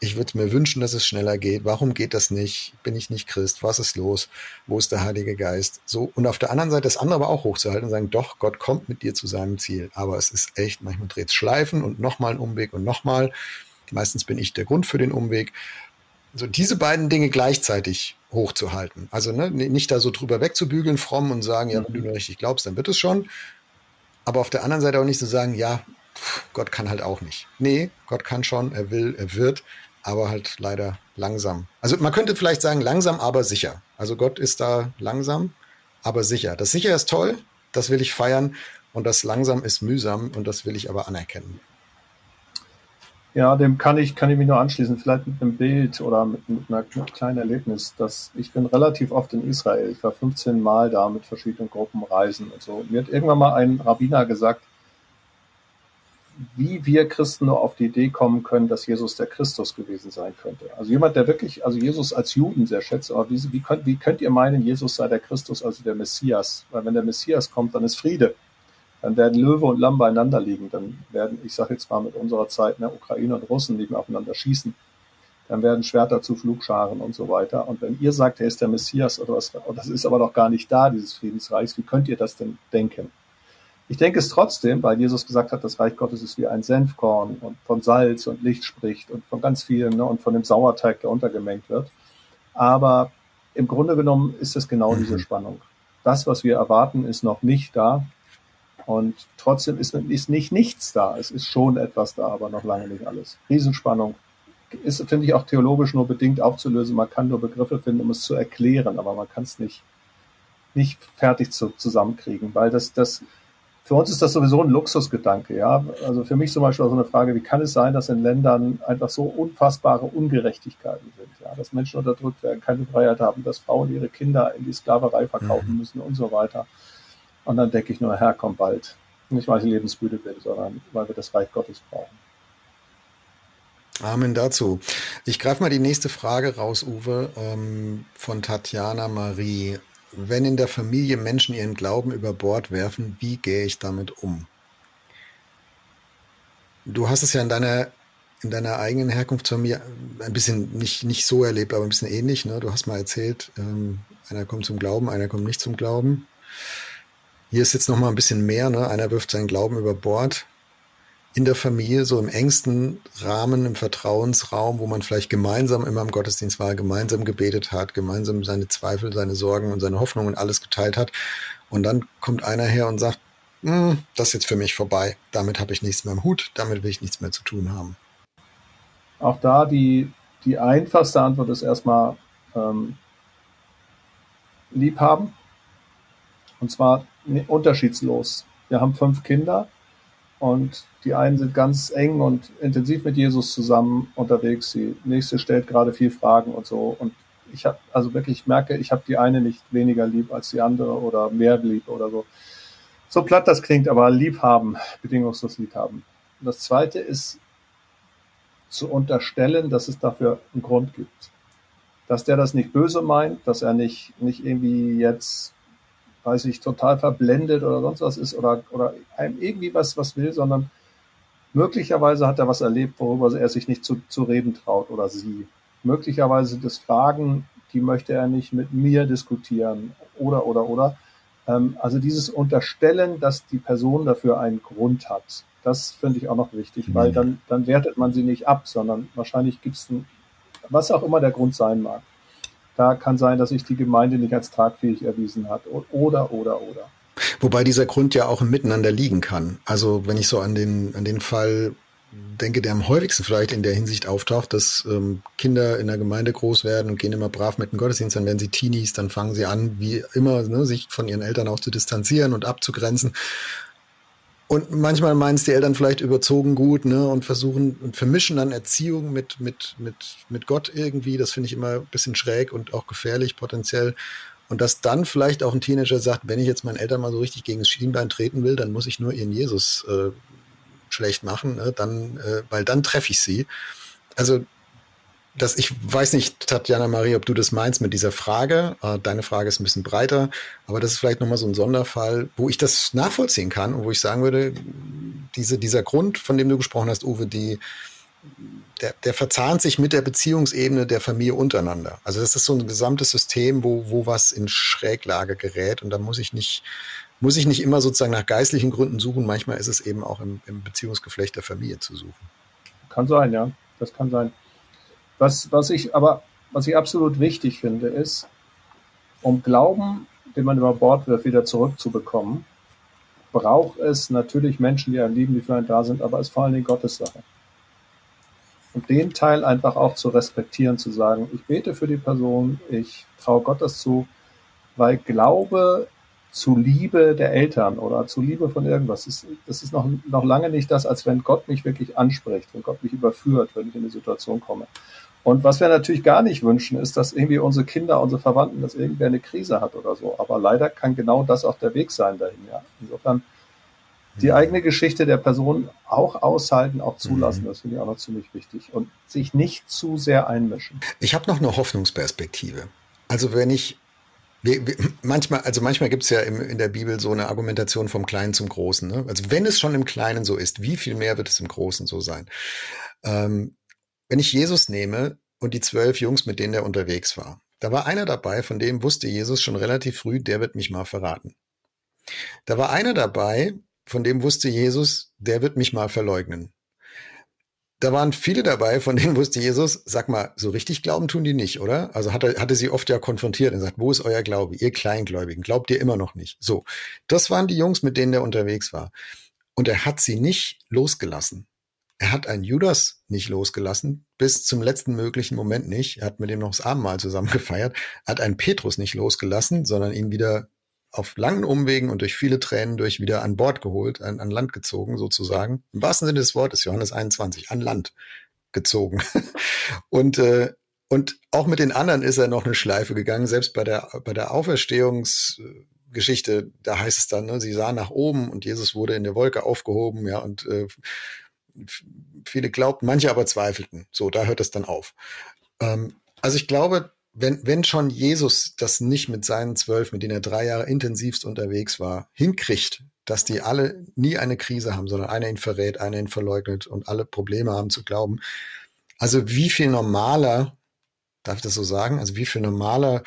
ich würde mir wünschen, dass es schneller geht, warum geht das nicht, bin ich nicht Christ, was ist los, wo ist der Heilige Geist, so, und auf der anderen Seite das andere aber auch hochzuhalten und sagen, doch, Gott kommt mit dir zu seinem Ziel, aber es ist echt, manchmal dreht es Schleifen und nochmal ein Umweg und nochmal, meistens bin ich der Grund für den Umweg, so diese beiden Dinge gleichzeitig hochzuhalten. Also ne, nicht da so drüber wegzubügeln, fromm und sagen, ja, wenn du nur richtig glaubst, dann wird es schon, aber auf der anderen Seite auch nicht zu so sagen, ja, Gott kann halt auch nicht. Nee, Gott kann schon, er will, er wird, aber halt leider langsam. Also man könnte vielleicht sagen, langsam, aber sicher. Also Gott ist da langsam, aber sicher. Das sicher ist toll, das will ich feiern. Und das langsam ist mühsam und das will ich aber anerkennen. Ja, dem kann ich, kann ich mich nur anschließen, vielleicht mit einem Bild oder mit, mit einer kleinen Erlebnis. Dass ich bin relativ oft in Israel. Ich war 15 Mal da mit verschiedenen Gruppenreisen und so. Mir hat irgendwann mal ein Rabbiner gesagt, wie wir Christen nur auf die Idee kommen können, dass Jesus der Christus gewesen sein könnte. Also jemand, der wirklich, also Jesus als Juden sehr schätzt, aber wie, wie, könnt, wie könnt ihr meinen, Jesus sei der Christus, also der Messias? Weil wenn der Messias kommt, dann ist Friede. Dann werden Löwe und Lamm beieinander liegen. Dann werden, ich sage jetzt mal mit unserer Zeit, ne, Ukraine und Russen liegen aufeinander schießen. Dann werden Schwerter zu Flugscharen und so weiter. Und wenn ihr sagt, er ist der Messias oder was, und das ist aber doch gar nicht da, dieses Friedensreichs, wie könnt ihr das denn denken? Ich denke es trotzdem, weil Jesus gesagt hat, das Reich Gottes ist wie ein Senfkorn und von Salz und Licht spricht und von ganz vielen ne, und von dem Sauerteig, der untergemengt wird. Aber im Grunde genommen ist es genau diese. Spannung. Das, was wir erwarten, ist noch nicht da. Und trotzdem ist, ist nicht nichts da. Es ist schon etwas da, aber noch lange nicht alles. Riesenspannung. Ist, finde ich, auch theologisch nur bedingt aufzulösen. Man kann nur Begriffe finden, um es zu erklären, aber man kann es nicht, nicht fertig zu, zusammenkriegen, weil das, das, für uns ist das sowieso ein Luxusgedanke, ja. Also für mich zum Beispiel auch so eine Frage, wie kann es sein, dass in Ländern einfach so unfassbare Ungerechtigkeiten sind, ja, dass Menschen unterdrückt werden, keine Freiheit haben, dass Frauen ihre Kinder in die Sklaverei verkaufen mhm. müssen und so weiter. Und dann denke ich nur, Herr, komm bald. Nicht, weil ich lebensmüde bin, sondern weil wir das Reich Gottes brauchen. Amen dazu. Ich greife mal die nächste Frage raus, Uwe, ähm, von Tatjana Marie wenn in der Familie Menschen ihren Glauben über Bord werfen, wie gehe ich damit um? Du hast es ja in deiner, in deiner eigenen Herkunftsfamilie ein bisschen nicht, nicht so erlebt, aber ein bisschen ähnlich. Ne? Du hast mal erzählt, ähm, einer kommt zum Glauben, einer kommt nicht zum Glauben. Hier ist jetzt noch mal ein bisschen mehr. Ne? Einer wirft seinen Glauben über Bord in der Familie, so im engsten Rahmen, im Vertrauensraum, wo man vielleicht gemeinsam immer im Gottesdienst war, gemeinsam gebetet hat, gemeinsam seine Zweifel, seine Sorgen und seine Hoffnungen alles geteilt hat. Und dann kommt einer her und sagt, hm, das ist jetzt für mich vorbei. Damit habe ich nichts mehr im Hut, damit will ich nichts mehr zu tun haben. Auch da die, die einfachste Antwort ist erstmal ähm, lieb haben. Und zwar unterschiedslos. Wir haben fünf Kinder und die einen sind ganz eng und intensiv mit Jesus zusammen unterwegs. Die nächste stellt gerade viel Fragen und so. Und ich habe also wirklich merke, ich habe die eine nicht weniger lieb als die andere oder mehr lieb oder so. So platt das klingt, aber lieb haben, bedingungslos lieb haben. Und das zweite ist zu unterstellen, dass es dafür einen Grund gibt. Dass der das nicht böse meint, dass er nicht, nicht irgendwie jetzt weiß ich, total verblendet oder sonst was ist oder, oder einem irgendwie was, was will, sondern möglicherweise hat er was erlebt, worüber er sich nicht zu, zu reden traut oder sie. Möglicherweise sind es Fragen, die möchte er nicht mit mir diskutieren oder, oder, oder. Ähm, also dieses Unterstellen, dass die Person dafür einen Grund hat, das finde ich auch noch wichtig, weil mhm. dann, dann wertet man sie nicht ab, sondern wahrscheinlich gibt es was auch immer der Grund sein mag. Da kann sein, dass sich die Gemeinde nicht als tragfähig erwiesen hat. Oder, oder, oder. Wobei dieser Grund ja auch im Miteinander liegen kann. Also wenn ich so an den, an den Fall denke, der am häufigsten vielleicht in der Hinsicht auftaucht, dass ähm, Kinder in der Gemeinde groß werden und gehen immer brav mit dem Gottesdienst, dann werden sie Teenies, dann fangen sie an, wie immer, ne, sich von ihren Eltern auch zu distanzieren und abzugrenzen. Und manchmal meinen es die Eltern vielleicht überzogen gut, ne, und versuchen und vermischen dann Erziehung mit, mit, mit, mit Gott irgendwie. Das finde ich immer ein bisschen schräg und auch gefährlich potenziell. Und dass dann vielleicht auch ein Teenager sagt, wenn ich jetzt meinen Eltern mal so richtig gegen das Schienbein treten will, dann muss ich nur ihren Jesus äh, schlecht machen, ne? dann, äh, weil dann treffe ich sie. Also das, ich weiß nicht, Tatjana Marie, ob du das meinst mit dieser Frage. Äh, deine Frage ist ein bisschen breiter, aber das ist vielleicht nochmal so ein Sonderfall, wo ich das nachvollziehen kann und wo ich sagen würde, diese, dieser Grund, von dem du gesprochen hast, Uwe, die, der, der verzahnt sich mit der Beziehungsebene der Familie untereinander. Also das ist so ein gesamtes System, wo, wo was in Schräglage gerät und da muss ich nicht, muss ich nicht immer sozusagen nach geistlichen Gründen suchen. Manchmal ist es eben auch im, im Beziehungsgeflecht der Familie zu suchen. Kann sein, ja. Das kann sein. Was, was ich aber, was ich absolut wichtig finde, ist, um Glauben, den man über Bord wirft, wieder zurückzubekommen, braucht es natürlich Menschen, die einen lieben, die für einen da sind, aber es ist vor allen Dingen Gottes Sache. Und den Teil einfach auch zu respektieren, zu sagen, ich bete für die Person, ich traue Gott das zu, weil Glaube zu Liebe der Eltern oder zu Liebe von irgendwas, ist, das ist noch, noch lange nicht das, als wenn Gott mich wirklich anspricht, wenn Gott mich überführt, wenn ich in eine Situation komme. Und was wir natürlich gar nicht wünschen, ist, dass irgendwie unsere Kinder, unsere Verwandten, dass irgendwer eine Krise hat oder so. Aber leider kann genau das auch der Weg sein dahin. Ja. Insofern die mhm. eigene Geschichte der Person auch aushalten, auch zulassen, mhm. das finde ich auch noch ziemlich wichtig. Und sich nicht zu sehr einmischen. Ich habe noch eine Hoffnungsperspektive. Also wenn ich wir, wir, manchmal, also manchmal gibt es ja im, in der Bibel so eine Argumentation vom Kleinen zum Großen. Ne? Also wenn es schon im Kleinen so ist, wie viel mehr wird es im Großen so sein? Ähm, wenn ich Jesus nehme und die zwölf Jungs, mit denen er unterwegs war, da war einer dabei, von dem wusste Jesus schon relativ früh, der wird mich mal verraten. Da war einer dabei, von dem wusste Jesus, der wird mich mal verleugnen. Da waren viele dabei, von denen wusste Jesus, sag mal, so richtig glauben tun die nicht, oder? Also hatte, hatte sie oft ja konfrontiert und sagt, wo ist euer Glaube? Ihr Kleingläubigen, glaubt ihr immer noch nicht? So, das waren die Jungs, mit denen er unterwegs war. Und er hat sie nicht losgelassen. Er hat einen Judas nicht losgelassen, bis zum letzten möglichen Moment nicht. Er hat mit ihm noch das Abendmahl zusammen gefeiert. Er hat einen Petrus nicht losgelassen, sondern ihn wieder auf langen Umwegen und durch viele Tränen durch wieder an Bord geholt, an, an Land gezogen sozusagen. Im wahrsten Sinne des Wortes, Johannes 21, an Land gezogen. und, äh, und auch mit den anderen ist er noch eine Schleife gegangen, selbst bei der, bei der Auferstehungsgeschichte, da heißt es dann, ne, sie sah nach oben und Jesus wurde in der Wolke aufgehoben, ja, und äh, viele glaubten, manche aber zweifelten. So, da hört es dann auf. Ähm, also ich glaube, wenn, wenn schon Jesus das nicht mit seinen zwölf, mit denen er drei Jahre intensivst unterwegs war, hinkriegt, dass die alle nie eine Krise haben, sondern einer ihn verrät, einer ihn verleugnet und alle Probleme haben zu glauben. Also wie viel normaler, darf ich das so sagen, also wie viel normaler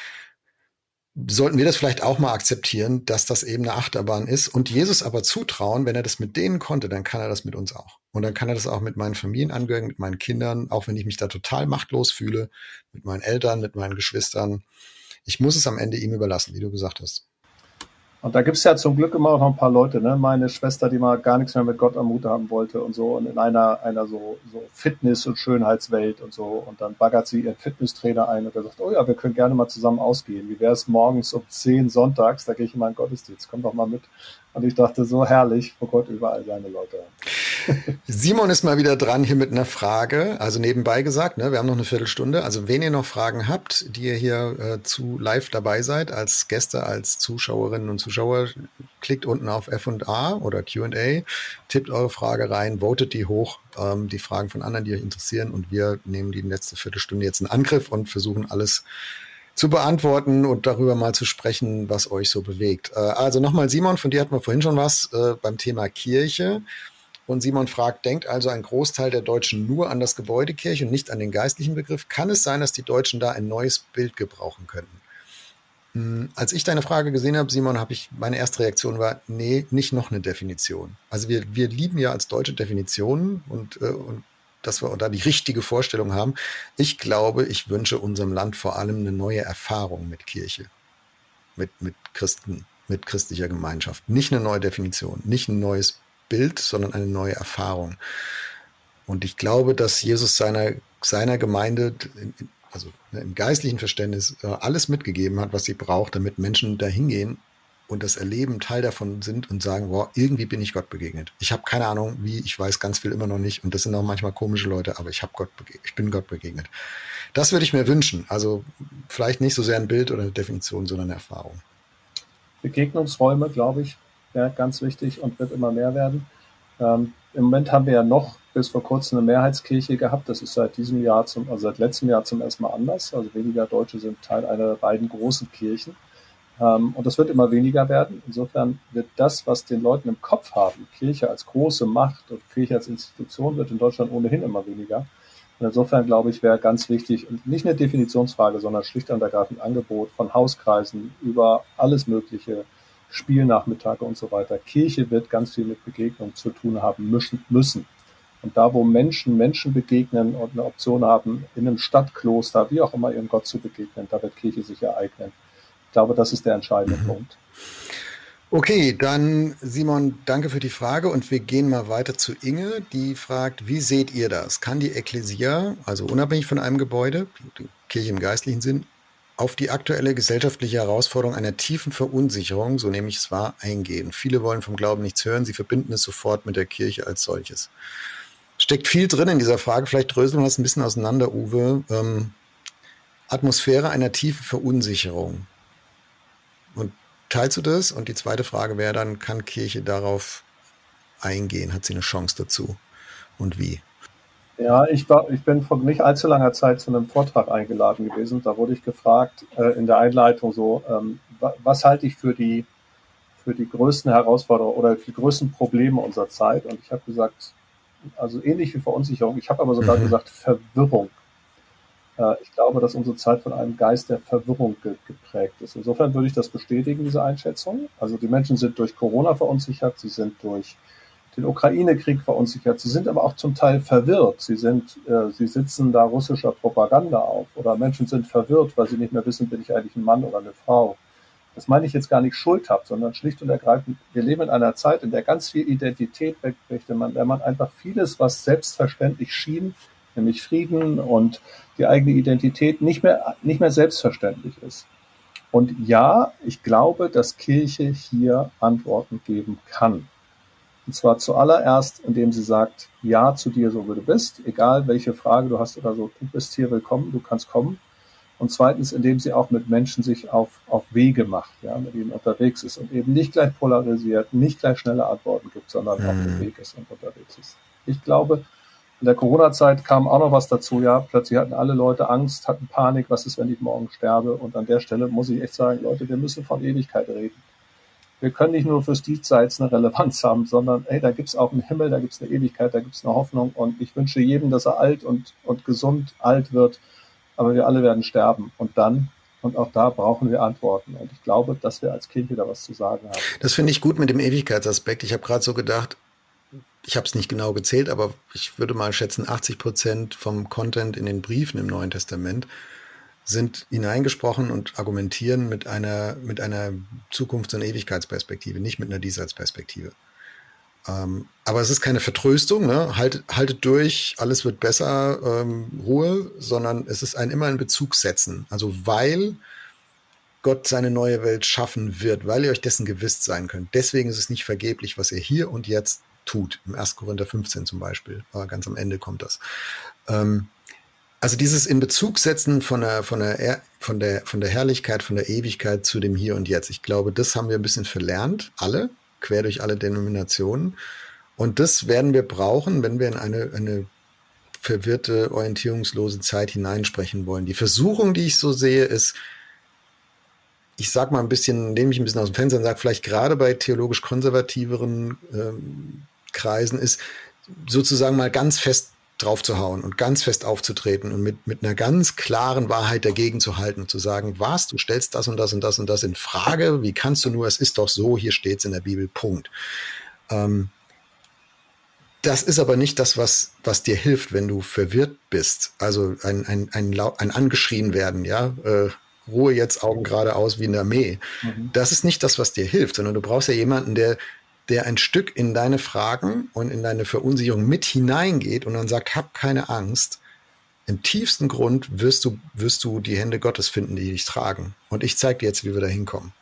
sollten wir das vielleicht auch mal akzeptieren, dass das eben eine Achterbahn ist und Jesus aber zutrauen, wenn er das mit denen konnte, dann kann er das mit uns auch. Und dann kann er das auch mit meinen Familienangehörigen, mit meinen Kindern, auch wenn ich mich da total machtlos fühle, mit meinen Eltern, mit meinen Geschwistern. Ich muss es am Ende ihm überlassen, wie du gesagt hast. Und da gibt es ja zum Glück immer noch ein paar Leute, ne? Meine Schwester, die mal gar nichts mehr mit Gott am Hut haben wollte und so und in einer, einer so, so Fitness- und Schönheitswelt und so. Und dann baggert sie ihren Fitnesstrainer ein und er sagt, oh ja, wir können gerne mal zusammen ausgehen. Wie wäre es morgens um 10 sonntags? Da gehe ich in meinen Gottesdienst. Komm doch mal mit. Und ich dachte, so herrlich, wo Gott überall seine Leute Simon ist mal wieder dran hier mit einer Frage. Also nebenbei gesagt, ne, wir haben noch eine Viertelstunde. Also wenn ihr noch Fragen habt, die ihr hier äh, zu live dabei seid, als Gäste, als Zuschauerinnen und Zuschauer, klickt unten auf F&A oder Q&A, tippt eure Frage rein, votet die hoch, ähm, die Fragen von anderen, die euch interessieren und wir nehmen die letzte Viertelstunde jetzt in Angriff und versuchen alles zu beantworten und darüber mal zu sprechen, was euch so bewegt. Äh, also nochmal, Simon, von dir hatten wir vorhin schon was äh, beim Thema Kirche. Und Simon fragt, denkt also ein Großteil der Deutschen nur an das Gebäude Kirche und nicht an den geistlichen Begriff? Kann es sein, dass die Deutschen da ein neues Bild gebrauchen könnten? Hm, als ich deine Frage gesehen habe, Simon, habe ich meine erste Reaktion war, nee, nicht noch eine Definition. Also wir, wir lieben ja als Deutsche Definitionen und, äh, und dass wir da die richtige Vorstellung haben. Ich glaube, ich wünsche unserem Land vor allem eine neue Erfahrung mit Kirche, mit, mit Christen, mit christlicher Gemeinschaft. Nicht eine neue Definition, nicht ein neues Bild, sondern eine neue Erfahrung. Und ich glaube, dass Jesus seiner, seiner Gemeinde, also im geistlichen Verständnis, äh, alles mitgegeben hat, was sie braucht, damit Menschen da hingehen und das Erleben Teil davon sind und sagen, boah, irgendwie bin ich Gott begegnet. Ich habe keine Ahnung, wie, ich weiß ganz viel immer noch nicht und das sind auch manchmal komische Leute, aber ich Gott ich bin Gott begegnet. Das würde ich mir wünschen. Also vielleicht nicht so sehr ein Bild oder eine Definition, sondern eine Erfahrung. Begegnungsräume, glaube ich, wäre ganz wichtig und wird immer mehr werden. Ähm, Im Moment haben wir ja noch bis vor kurzem eine Mehrheitskirche gehabt. Das ist seit diesem Jahr zum, also seit letztem Jahr zum ersten Mal anders. Also weniger Deutsche sind Teil einer beiden großen Kirchen. Ähm, und das wird immer weniger werden. Insofern wird das, was den Leuten im Kopf haben, Kirche als große Macht und Kirche als Institution, wird in Deutschland ohnehin immer weniger. Und insofern glaube ich, wäre ganz wichtig, und nicht eine Definitionsfrage, sondern schlicht und ergreifend Angebot von Hauskreisen über alles Mögliche, Spielnachmittage und so weiter. Kirche wird ganz viel mit Begegnung zu tun haben müssen. Und da, wo Menschen Menschen begegnen und eine Option haben, in einem Stadtkloster, wie auch immer, ihrem Gott zu begegnen, da wird Kirche sich ereignen. Ich glaube, das ist der entscheidende mhm. Punkt. Okay, dann Simon, danke für die Frage und wir gehen mal weiter zu Inge, die fragt, wie seht ihr das? Kann die Ekklesia, also unabhängig von einem Gebäude, die Kirche im geistlichen Sinn, auf die aktuelle gesellschaftliche Herausforderung einer tiefen Verunsicherung, so nehme ich es wahr, eingehen? Viele wollen vom Glauben nichts hören, sie verbinden es sofort mit der Kirche als solches. Steckt viel drin in dieser Frage, vielleicht dröseln wir es ein bisschen auseinander, Uwe. Ähm, Atmosphäre einer tiefen Verunsicherung. Und Teilst du das? Und die zweite Frage wäre dann, kann Kirche darauf eingehen? Hat sie eine Chance dazu? Und wie? Ja, ich, war, ich bin vor nicht allzu langer Zeit zu einem Vortrag eingeladen gewesen. Da wurde ich gefragt äh, in der Einleitung so, ähm, was halte ich für die, für die größten Herausforderungen oder die größten Probleme unserer Zeit? Und ich habe gesagt, also ähnlich wie Verunsicherung, ich habe aber sogar mhm. gesagt Verwirrung. Äh, ich glaube, dass unsere Zeit von einem Geist der Verwirrung geprägt ist. Insofern würde ich das bestätigen, diese Einschätzung. Also die Menschen sind durch Corona verunsichert, sie sind durch den Ukraine-Krieg verunsichert, sie sind aber auch zum Teil verwirrt. Sie sind, äh, sie sitzen da russischer Propaganda auf oder Menschen sind verwirrt, weil sie nicht mehr wissen, bin ich eigentlich ein Mann oder eine Frau. Das meine ich jetzt gar nicht schuldhaft, sondern schlicht und ergreifend, wir leben in einer Zeit, in der ganz viel Identität wegbricht, wenn man, wenn man einfach vieles, was selbstverständlich schien, nämlich Frieden und die eigene Identität nicht mehr, nicht mehr selbstverständlich ist. Und ja, ich glaube, dass Kirche hier Antworten geben kann. Und zwar zuallererst, indem sie sagt, ja zu dir, so wie du bist, egal welche Frage du hast oder so, du bist hier willkommen, du kannst kommen. Und zweitens, indem sie auch mit Menschen sich auf, auf Wege macht, ja, mit ihnen unterwegs ist und eben nicht gleich polarisiert, nicht gleich schnelle Antworten gibt, sondern mhm. auf dem Weg ist und unterwegs ist. Ich glaube, in der Corona-Zeit kam auch noch was dazu, ja. Plötzlich hatten alle Leute Angst, hatten Panik, was ist, wenn ich morgen sterbe? Und an der Stelle muss ich echt sagen, Leute, wir müssen von Ewigkeit reden. Wir können nicht nur fürs Diesseits eine Relevanz haben, sondern hey, da gibt's auch einen Himmel, da gibt's eine Ewigkeit, da gibt's eine Hoffnung. Und ich wünsche jedem, dass er alt und, und gesund alt wird. Aber wir alle werden sterben. Und dann und auch da brauchen wir Antworten. Und ich glaube, dass wir als Kirche da was zu sagen haben. Das finde ich gut mit dem Ewigkeitsaspekt. Ich habe gerade so gedacht, ich habe es nicht genau gezählt, aber ich würde mal schätzen, 80 Prozent vom Content in den Briefen im Neuen Testament sind hineingesprochen und argumentieren mit einer, mit einer Zukunfts- und Ewigkeitsperspektive, nicht mit einer Diesseitsperspektive. Ähm, aber es ist keine Vertröstung, ne? haltet, haltet durch, alles wird besser, ähm, Ruhe, sondern es ist ein immer ein Bezug setzen. Also weil Gott seine neue Welt schaffen wird, weil ihr euch dessen gewiss sein könnt. Deswegen ist es nicht vergeblich, was ihr hier und jetzt tut. Im 1. Korinther 15 zum Beispiel. Aber ganz am Ende kommt das. Ähm, also dieses in Bezug setzen von der, von der, von der, von der Herrlichkeit, von der Ewigkeit zu dem Hier und Jetzt. Ich glaube, das haben wir ein bisschen verlernt, alle, quer durch alle Denominationen. Und das werden wir brauchen, wenn wir in eine, eine verwirrte, orientierungslose Zeit hineinsprechen wollen. Die Versuchung, die ich so sehe, ist, ich sag mal ein bisschen, nehme ich ein bisschen aus dem Fenster und sage, vielleicht gerade bei theologisch konservativeren ähm, Kreisen ist, sozusagen mal ganz fest drauf zu hauen und ganz fest aufzutreten und mit, mit einer ganz klaren Wahrheit dagegen zu halten und zu sagen, was, du stellst das und das und das und das in Frage, wie kannst du nur, es ist doch so, hier steht es in der Bibel, Punkt. Ähm, das ist aber nicht das, was, was dir hilft, wenn du verwirrt bist. Also ein, ein, ein, ein angeschrien werden, ja, äh, Ruhe jetzt Augen geradeaus wie in der Armee. Mhm. Das ist nicht das, was dir hilft, sondern du brauchst ja jemanden, der der ein Stück in deine Fragen und in deine Verunsicherung mit hineingeht und dann sagt, hab keine Angst. Im tiefsten Grund wirst du, wirst du die Hände Gottes finden, die dich tragen. Und ich zeige dir jetzt, wie wir da hinkommen.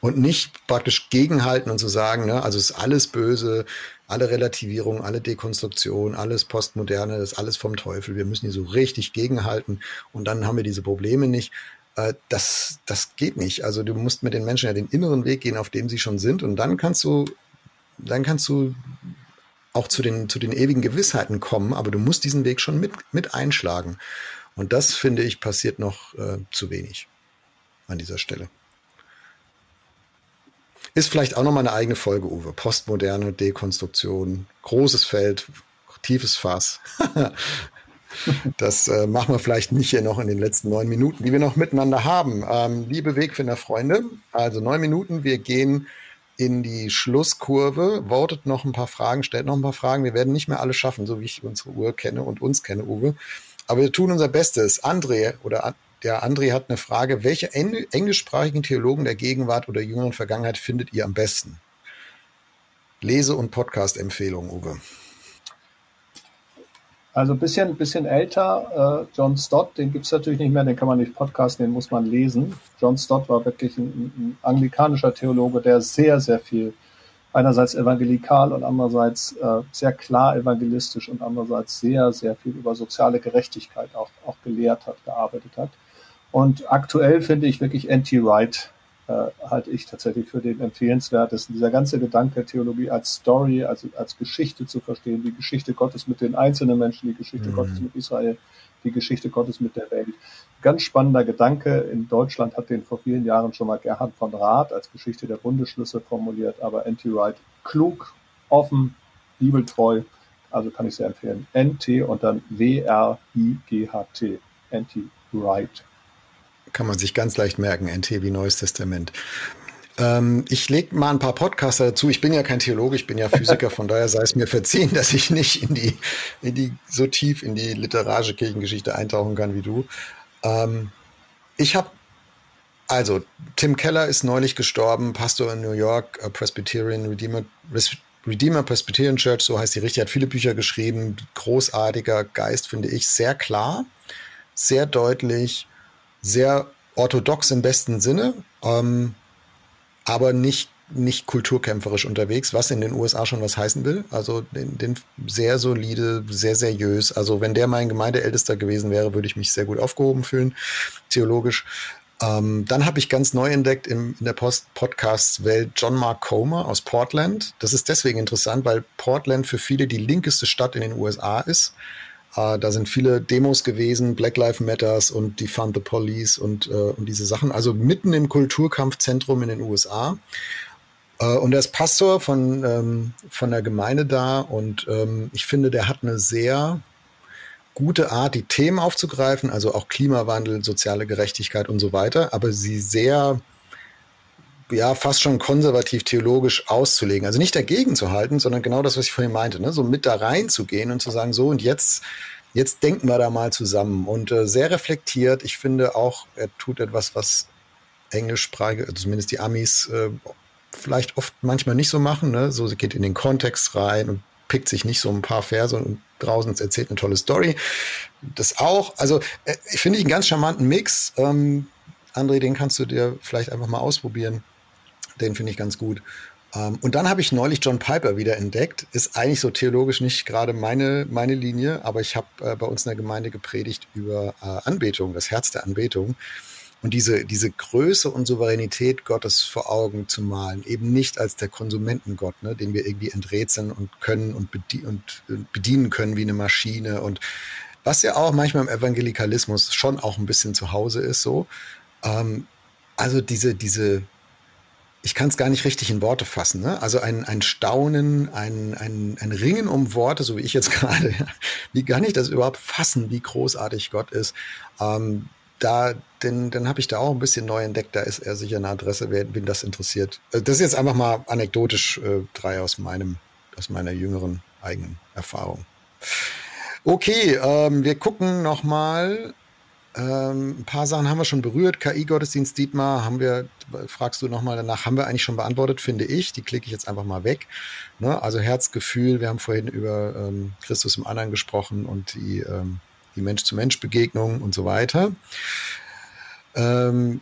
Und nicht praktisch gegenhalten und zu sagen, ne, also ist alles böse, alle Relativierung, alle Dekonstruktion, alles Postmoderne, das ist alles vom Teufel. Wir müssen hier so richtig gegenhalten und dann haben wir diese Probleme nicht, äh, das, das geht nicht. Also du musst mit den Menschen ja den inneren Weg gehen, auf dem sie schon sind und dann kannst du, dann kannst du auch zu den, zu den ewigen Gewissheiten kommen, aber du musst diesen Weg schon mit, mit einschlagen. Und das, finde ich, passiert noch äh, zu wenig an dieser Stelle. Ist vielleicht auch nochmal eine eigene Folge, Uwe. Postmoderne Dekonstruktion, großes Feld, tiefes Fass. Das äh, machen wir vielleicht nicht hier noch in den letzten neun Minuten, die wir noch miteinander haben. Ähm, liebe Wegfinder-Freunde, also neun Minuten, wir gehen in die Schlusskurve. Votet noch ein paar Fragen, stellt noch ein paar Fragen. Wir werden nicht mehr alle schaffen, so wie ich unsere Uhr kenne und uns kenne, Uwe. Aber wir tun unser Bestes. André oder der André hat eine Frage. Welche englischsprachigen Theologen der Gegenwart oder jüngeren Vergangenheit findet ihr am besten? Lese- und Podcast-Empfehlung, Uwe. Also ein bisschen, bisschen älter, äh, John Stott, den gibt es natürlich nicht mehr, den kann man nicht podcasten, den muss man lesen. John Stott war wirklich ein, ein anglikanischer Theologe, der sehr, sehr viel, einerseits evangelikal und andererseits äh, sehr klar evangelistisch und andererseits sehr, sehr viel über soziale Gerechtigkeit auch, auch gelehrt hat, gearbeitet hat. Und aktuell finde ich wirklich N.T. Wright äh, halte ich tatsächlich für den empfehlenswertesten. Dieser ganze Gedanke, Theologie als Story, also als Geschichte zu verstehen, die Geschichte Gottes mit den einzelnen Menschen, die Geschichte mhm. Gottes mit Israel, die Geschichte Gottes mit der Welt. Ganz spannender Gedanke. In Deutschland hat den vor vielen Jahren schon mal Gerhard von Rath als Geschichte der Bundesschlüsse formuliert, aber N.T. Wright klug, offen, bibeltreu. Also kann ich sehr empfehlen. N.T. und dann W-R-I-G-H-T. N.T. Wright kann man sich ganz leicht merken, NT wie Neues Testament. Ähm, ich lege mal ein paar Podcaster dazu. Ich bin ja kein Theologe, ich bin ja Physiker, von daher sei es mir verziehen, dass ich nicht in die, in die so tief in die literarische Kirchengeschichte eintauchen kann wie du. Ähm, ich habe also, Tim Keller ist neulich gestorben, Pastor in New York, uh, Presbyterian Redeemer, Redeemer Presbyterian Church, so heißt die richtig, hat viele Bücher geschrieben, großartiger Geist, finde ich, sehr klar, sehr deutlich, sehr orthodox im besten Sinne, ähm, aber nicht nicht kulturkämpferisch unterwegs, was in den USA schon was heißen will. Also den, den sehr solide, sehr seriös. Also wenn der mein Gemeindeältester gewesen wäre, würde ich mich sehr gut aufgehoben fühlen, theologisch. Ähm, dann habe ich ganz neu entdeckt im, in der Podcast-Welt John Mark Comer aus Portland. Das ist deswegen interessant, weil Portland für viele die linkeste Stadt in den USA ist. Äh, da sind viele Demos gewesen, Black Lives Matters und Defund the Police und, äh, und diese Sachen. Also mitten im Kulturkampfzentrum in den USA. Äh, und er ist Pastor von, ähm, von der Gemeinde da und ähm, ich finde, der hat eine sehr gute Art, die Themen aufzugreifen, also auch Klimawandel, soziale Gerechtigkeit und so weiter, aber sie sehr ja fast schon konservativ theologisch auszulegen. Also nicht dagegen zu halten, sondern genau das, was ich vorhin meinte, ne? so mit da reinzugehen und zu sagen, so und jetzt, jetzt denken wir da mal zusammen. Und äh, sehr reflektiert. Ich finde auch, er tut etwas, was englischsprachige, also zumindest die Amis, äh, vielleicht oft manchmal nicht so machen. Ne? So, sie geht in den Kontext rein und pickt sich nicht so ein paar Verse und draußen erzählt eine tolle Story. Das auch. Also äh, finde ich einen ganz charmanten Mix. Ähm, André, den kannst du dir vielleicht einfach mal ausprobieren. Den finde ich ganz gut. Ähm, und dann habe ich neulich John Piper wieder entdeckt. Ist eigentlich so theologisch nicht gerade meine, meine Linie, aber ich habe äh, bei uns in der Gemeinde gepredigt über äh, Anbetung, das Herz der Anbetung. Und diese, diese Größe und Souveränität Gottes vor Augen zu malen, eben nicht als der Konsumentengott, ne, den wir irgendwie enträtseln und können und, bedien und bedienen können wie eine Maschine und was ja auch manchmal im Evangelikalismus schon auch ein bisschen zu Hause ist, so. Ähm, also diese, diese, ich kann es gar nicht richtig in Worte fassen. Ne? Also ein, ein Staunen, ein, ein, ein Ringen um Worte, so wie ich jetzt gerade. Wie kann ich das überhaupt fassen, wie großartig Gott ist? Ähm, da, denn dann habe ich da auch ein bisschen neu entdeckt. Da ist er sicher eine Adresse, wer, wen das interessiert. Äh, das ist jetzt einfach mal anekdotisch äh, drei aus meinem, aus meiner jüngeren eigenen Erfahrung. Okay, ähm, wir gucken noch mal ähm, ein paar Sachen haben wir schon berührt. KI-Gottesdienst Dietmar haben wir, fragst du nochmal danach, haben wir eigentlich schon beantwortet, finde ich. Die klicke ich jetzt einfach mal weg. Ne? Also Herzgefühl, wir haben vorhin über ähm, Christus im Anderen gesprochen und die, ähm, die Mensch-zu-Mensch-Begegnung und so weiter. Ähm,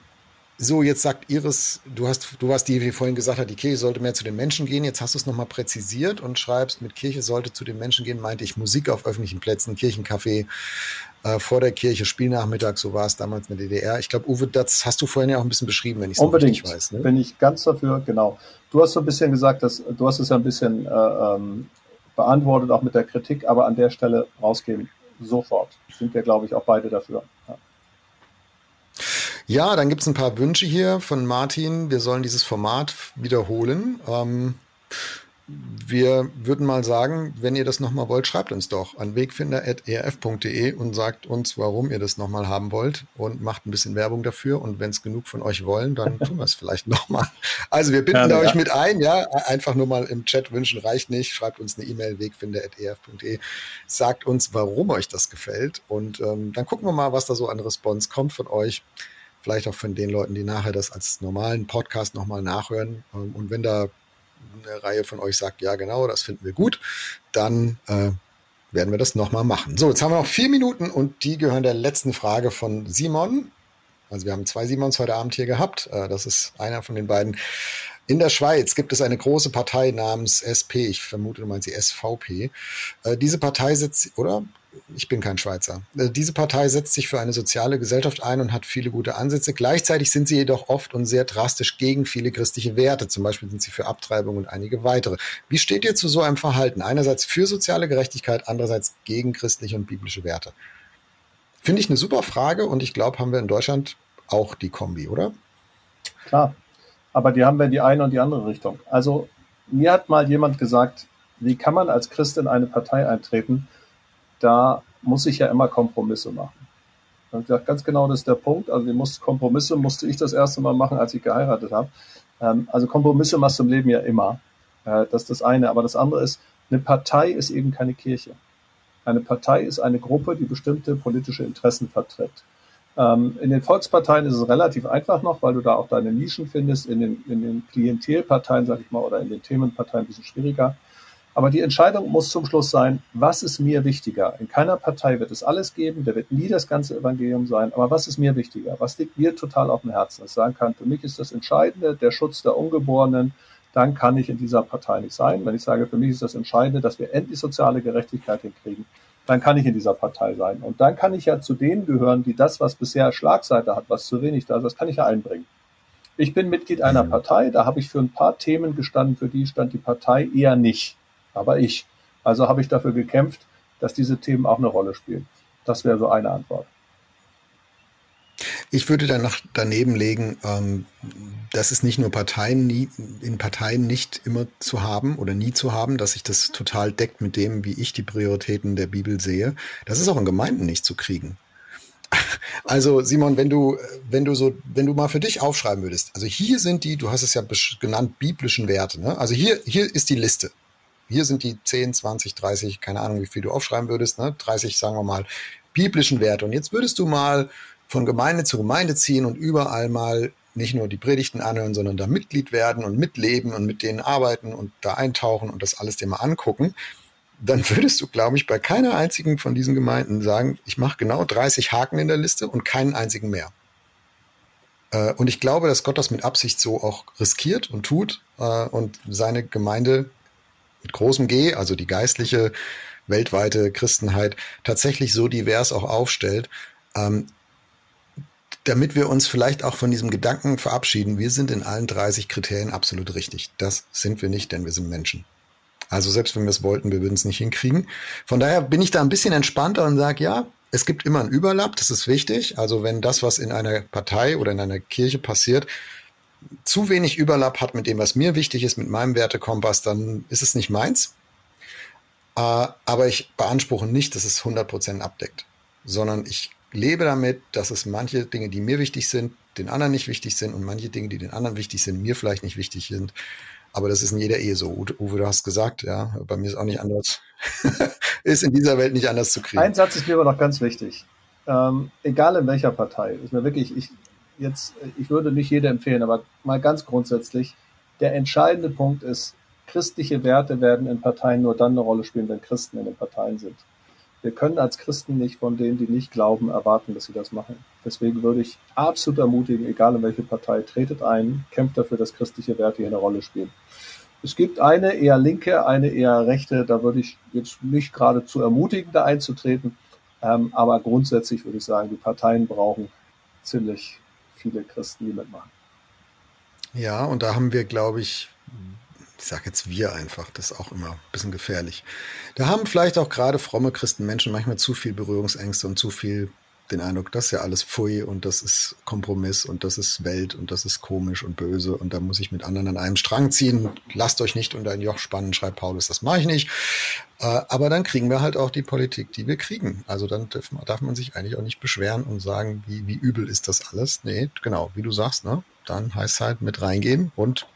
so, jetzt sagt Iris, du hast, du warst die, wie vorhin gesagt hat, die Kirche sollte mehr zu den Menschen gehen. Jetzt hast du es nochmal präzisiert und schreibst, mit Kirche sollte zu den Menschen gehen, meinte ich Musik auf öffentlichen Plätzen, Kirchencafé, äh, vor der Kirche, Spielnachmittag, so war es damals in der DDR. Ich glaube, Uwe, das hast du vorhin ja auch ein bisschen beschrieben, wenn ich es richtig weiß. Ne? Bin ich ganz dafür, genau. Du hast so ein bisschen gesagt, dass du hast es ja ein bisschen äh, ähm, beantwortet, auch mit der Kritik, aber an der Stelle rausgeben. Sofort. Sind wir, glaube ich, auch beide dafür. Ja. Ja, dann gibt es ein paar Wünsche hier von Martin. Wir sollen dieses Format wiederholen. Ähm, wir würden mal sagen, wenn ihr das nochmal wollt, schreibt uns doch an wegfinder.erf.de und sagt uns, warum ihr das nochmal haben wollt und macht ein bisschen Werbung dafür. Und wenn es genug von euch wollen, dann tun wir es vielleicht nochmal. Also wir binden ja, euch ja. mit ein, ja, einfach nur mal im Chat wünschen reicht nicht. Schreibt uns eine E-Mail, wegfinder.erf.de. Sagt uns, warum euch das gefällt. Und ähm, dann gucken wir mal, was da so an Response kommt von euch vielleicht auch von den Leuten, die nachher das als normalen Podcast nochmal nachhören. Ähm, und wenn da eine Reihe von euch sagt, ja genau, das finden wir gut, dann äh, werden wir das nochmal machen. So, jetzt haben wir noch vier Minuten und die gehören der letzten Frage von Simon. Also wir haben zwei Simons heute Abend hier gehabt. Äh, das ist einer von den beiden. In der Schweiz gibt es eine große Partei namens SP. Ich vermute, du meinst die SVP. Äh, diese Partei sitzt, oder? ich bin kein Schweizer. Äh, diese Partei setzt sich für eine soziale Gesellschaft ein und hat viele gute Ansätze. Gleichzeitig sind sie jedoch oft und sehr drastisch gegen viele christliche Werte. Zum Beispiel sind sie für Abtreibung und einige weitere. Wie steht ihr zu so einem Verhalten? Einerseits für soziale Gerechtigkeit, andererseits gegen christliche und biblische Werte. Finde ich eine super Frage und ich glaube, haben wir in Deutschland auch die Kombi, oder? Klar, aber die haben wir in die eine und die andere Richtung. Also mir hat mal jemand gesagt, wie kann man als Christ in eine Partei eintreten, da muss ich ja immer Kompromisse machen. Und ich gesagt, ganz genau, das ist der Punkt. Also die muss, Kompromisse musste ich das erste Mal machen, als ich geheiratet habe. Ähm, also Kompromisse machst du im Leben ja immer. Äh, das ist das eine. Aber das andere ist, eine Partei ist eben keine Kirche. Eine Partei ist eine Gruppe, die bestimmte politische Interessen vertritt. Ähm, in den Volksparteien ist es relativ einfach noch, weil du da auch deine Nischen findest. In den, in den Klientelparteien, sag ich mal, oder in den Themenparteien ein bisschen schwieriger. Aber die Entscheidung muss zum Schluss sein, was ist mir wichtiger? In keiner Partei wird es alles geben, da wird nie das ganze Evangelium sein, aber was ist mir wichtiger? Was liegt mir total auf dem Herzen? Dass ich sagen kann, für mich ist das Entscheidende der Schutz der Ungeborenen, dann kann ich in dieser Partei nicht sein. Wenn ich sage, für mich ist das Entscheidende, dass wir endlich soziale Gerechtigkeit hinkriegen, dann kann ich in dieser Partei sein. Und dann kann ich ja zu denen gehören, die das, was bisher Schlagseite hat, was zu wenig da ist, das kann ich ja einbringen. Ich bin Mitglied einer mhm. Partei, da habe ich für ein paar Themen gestanden, für die stand die Partei eher nicht aber ich. Also habe ich dafür gekämpft, dass diese Themen auch eine Rolle spielen. Das wäre so eine Antwort. Ich würde dann noch daneben legen, ähm, das ist nicht nur Parteien nie, in Parteien nicht immer zu haben oder nie zu haben, dass sich das total deckt mit dem, wie ich die Prioritäten der Bibel sehe. Das ist auch in Gemeinden nicht zu kriegen. Also Simon, wenn du, wenn du so, wenn du mal für dich aufschreiben würdest, also hier sind die, du hast es ja genannt, biblischen Werte. Ne? Also hier, hier ist die Liste hier sind die 10, 20, 30, keine Ahnung, wie viel du aufschreiben würdest, ne? 30, sagen wir mal, biblischen Werte. Und jetzt würdest du mal von Gemeinde zu Gemeinde ziehen und überall mal nicht nur die Predigten anhören, sondern da Mitglied werden und mitleben und mit denen arbeiten und da eintauchen und das alles dir mal angucken, dann würdest du, glaube ich, bei keiner einzigen von diesen Gemeinden sagen, ich mache genau 30 Haken in der Liste und keinen einzigen mehr. Äh, und ich glaube, dass Gott das mit Absicht so auch riskiert und tut äh, und seine Gemeinde mit großem G, also die geistliche weltweite Christenheit, tatsächlich so divers auch aufstellt, ähm, damit wir uns vielleicht auch von diesem Gedanken verabschieden, wir sind in allen 30 Kriterien absolut richtig. Das sind wir nicht, denn wir sind Menschen. Also selbst wenn wir es wollten, wir würden es nicht hinkriegen. Von daher bin ich da ein bisschen entspannter und sage, ja, es gibt immer einen Überlapp, das ist wichtig. Also wenn das, was in einer Partei oder in einer Kirche passiert, zu wenig Überlapp hat mit dem, was mir wichtig ist, mit meinem Wertekompass, dann ist es nicht meins. Äh, aber ich beanspruche nicht, dass es 100% abdeckt, sondern ich lebe damit, dass es manche Dinge, die mir wichtig sind, den anderen nicht wichtig sind und manche Dinge, die den anderen wichtig sind, mir vielleicht nicht wichtig sind. Aber das ist in jeder Ehe so. Uwe, du hast gesagt, ja, bei mir ist auch nicht anders. ist in dieser Welt nicht anders zu kriegen. Ein Satz ist mir aber noch ganz wichtig. Ähm, egal in welcher Partei, ist mir wirklich, ich, jetzt, ich würde nicht jede empfehlen, aber mal ganz grundsätzlich, der entscheidende Punkt ist, christliche Werte werden in Parteien nur dann eine Rolle spielen, wenn Christen in den Parteien sind. Wir können als Christen nicht von denen, die nicht glauben, erwarten, dass sie das machen. Deswegen würde ich absolut ermutigen, egal in welche Partei, tretet ein, kämpft dafür, dass christliche Werte hier eine Rolle spielen. Es gibt eine eher linke, eine eher rechte, da würde ich jetzt nicht geradezu ermutigen, da einzutreten. Ähm, aber grundsätzlich würde ich sagen, die Parteien brauchen ziemlich viele Christen, die mitmachen. Ja, und da haben wir, glaube ich, ich sage jetzt wir einfach, das ist auch immer ein bisschen gefährlich. Da haben vielleicht auch gerade fromme Christen Menschen manchmal zu viel Berührungsängste und zu viel den Eindruck, das ist ja alles Pfui und das ist Kompromiss und das ist Welt und das ist komisch und böse und da muss ich mit anderen an einem Strang ziehen. Lasst euch nicht unter ein Joch spannen, schreibt Paulus, das mache ich nicht. Äh, aber dann kriegen wir halt auch die Politik, die wir kriegen. Also dann darf man, sich eigentlich auch nicht beschweren und sagen, wie, wie übel ist das alles. Nee, genau, wie du sagst, ne? Dann heißt halt mit reingehen und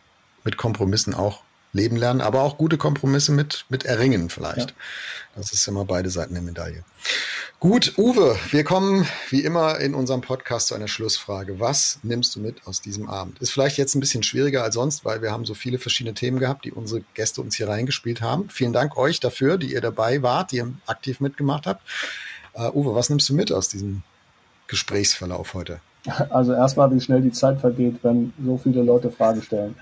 mit Kompromissen auch leben lernen, aber auch gute Kompromisse mit, mit erringen vielleicht. Ja. Das ist immer beide Seiten der Medaille. Gut, Uwe, wir kommen wie immer in unserem Podcast zu einer Schlussfrage. Was nimmst du mit aus diesem Abend? Ist vielleicht jetzt ein bisschen schwieriger als sonst, weil wir haben so viele verschiedene Themen gehabt, die unsere Gäste uns hier reingespielt haben. Vielen Dank euch dafür, die ihr dabei wart, die ihr aktiv mitgemacht habt. Uh, Uwe, was nimmst du mit aus diesem Gesprächsverlauf heute? Also erstmal, wie schnell die Zeit vergeht, wenn so viele Leute Fragen stellen.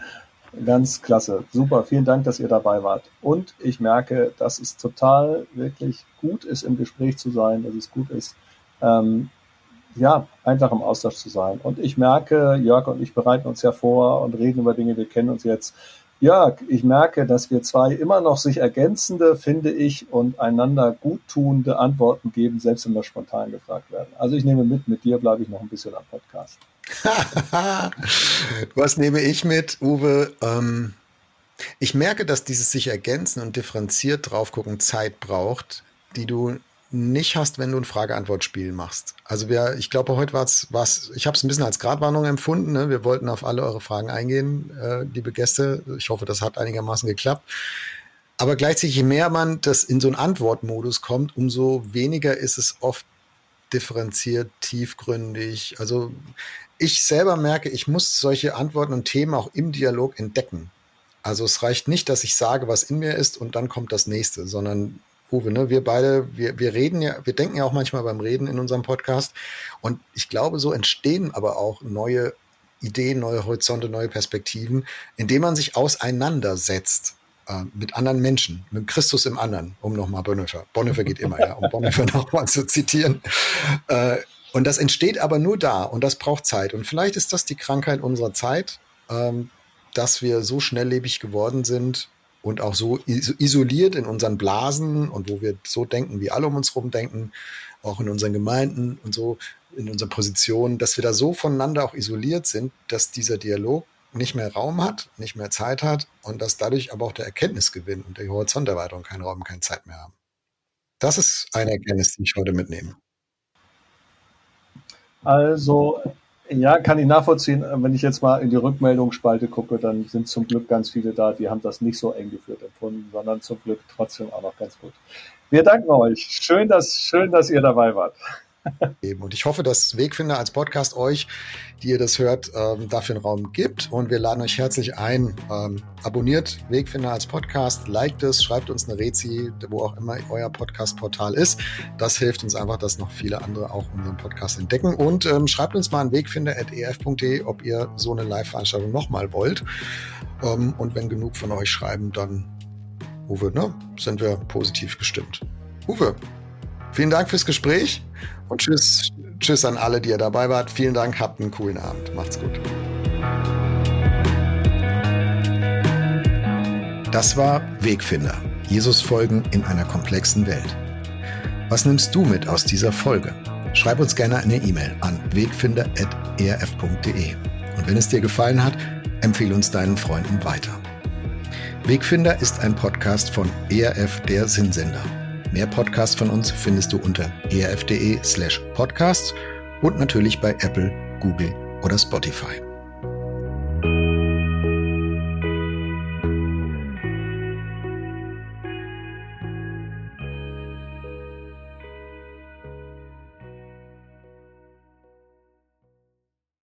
Ganz klasse. Super. Vielen Dank, dass ihr dabei wart. Und ich merke, dass es total wirklich gut ist, im Gespräch zu sein, dass es gut ist, ähm, ja, einfach im Austausch zu sein. Und ich merke, Jörg und ich bereiten uns ja vor und reden über Dinge, wir kennen uns jetzt. Jörg, ich merke, dass wir zwei immer noch sich ergänzende, finde ich, und einander guttunende Antworten geben, selbst wenn wir spontan gefragt werden. Also ich nehme mit, mit dir bleibe ich noch ein bisschen am Podcast. Was nehme ich mit, Uwe? Ähm, ich merke, dass dieses sich ergänzen und differenziert draufgucken Zeit braucht, die du nicht hast, wenn du ein Frage-Antwort-Spiel machst. Also wir, ich glaube, heute war es, ich habe es ein bisschen als Gratwarnung empfunden. Ne? Wir wollten auf alle eure Fragen eingehen, äh, liebe Gäste. Ich hoffe, das hat einigermaßen geklappt. Aber gleichzeitig, je mehr man das in so einen Antwortmodus kommt, umso weniger ist es oft differenziert, tiefgründig. Also ich selber merke, ich muss solche Antworten und Themen auch im Dialog entdecken. Also es reicht nicht, dass ich sage, was in mir ist und dann kommt das nächste, sondern Uwe, ne, wir beide, wir, wir reden ja, wir denken ja auch manchmal beim Reden in unserem Podcast. Und ich glaube, so entstehen aber auch neue Ideen, neue Horizonte, neue Perspektiven, indem man sich auseinandersetzt äh, mit anderen Menschen, mit Christus im anderen, um nochmal Bonhoeffer, Bonhoeffer geht immer, ja, um Bonhoeffer nochmal zu zitieren. Äh, und das entsteht aber nur da und das braucht Zeit. Und vielleicht ist das die Krankheit unserer Zeit, ähm, dass wir so schnelllebig geworden sind und auch so isoliert in unseren Blasen und wo wir so denken, wie alle um uns herum denken, auch in unseren Gemeinden und so in unserer Position, dass wir da so voneinander auch isoliert sind, dass dieser Dialog nicht mehr Raum hat, nicht mehr Zeit hat und dass dadurch aber auch der Erkenntnisgewinn und der Horizonterweiterung keinen Raum, keine Zeit mehr haben. Das ist eine Erkenntnis, die ich heute mitnehme. Also, ja, kann ich nachvollziehen. Wenn ich jetzt mal in die Rückmeldungsspalte gucke, dann sind zum Glück ganz viele da, die haben das nicht so eng geführt empfunden, sondern zum Glück trotzdem auch noch ganz gut. Wir danken euch. Schön, dass, schön, dass ihr dabei wart. Und ich hoffe, dass Wegfinder als Podcast euch, die ihr das hört, ähm, dafür einen Raum gibt. Und wir laden euch herzlich ein. Ähm, abonniert Wegfinder als Podcast, liked es, schreibt uns eine Rezi, wo auch immer euer Podcast-Portal ist. Das hilft uns einfach, dass noch viele andere auch unseren Podcast entdecken. Und ähm, schreibt uns mal an wegfinder.ef.de, ob ihr so eine Live-Veranstaltung nochmal wollt. Ähm, und wenn genug von euch schreiben, dann, Uwe, ne, sind wir positiv gestimmt. Uwe, vielen Dank fürs Gespräch. Und tschüss, tschüss an alle, die ihr dabei wart. Vielen Dank, habt einen coolen Abend. Macht's gut. Das war Wegfinder. Jesus folgen in einer komplexen Welt. Was nimmst du mit aus dieser Folge? Schreib uns gerne eine E-Mail an wegfinder.erf.de. Und wenn es dir gefallen hat, empfehle uns deinen Freunden weiter. Wegfinder ist ein Podcast von ERF der Sinnsender. Mehr Podcasts von uns findest du unter erf.de slash podcasts und natürlich bei Apple, Google oder Spotify.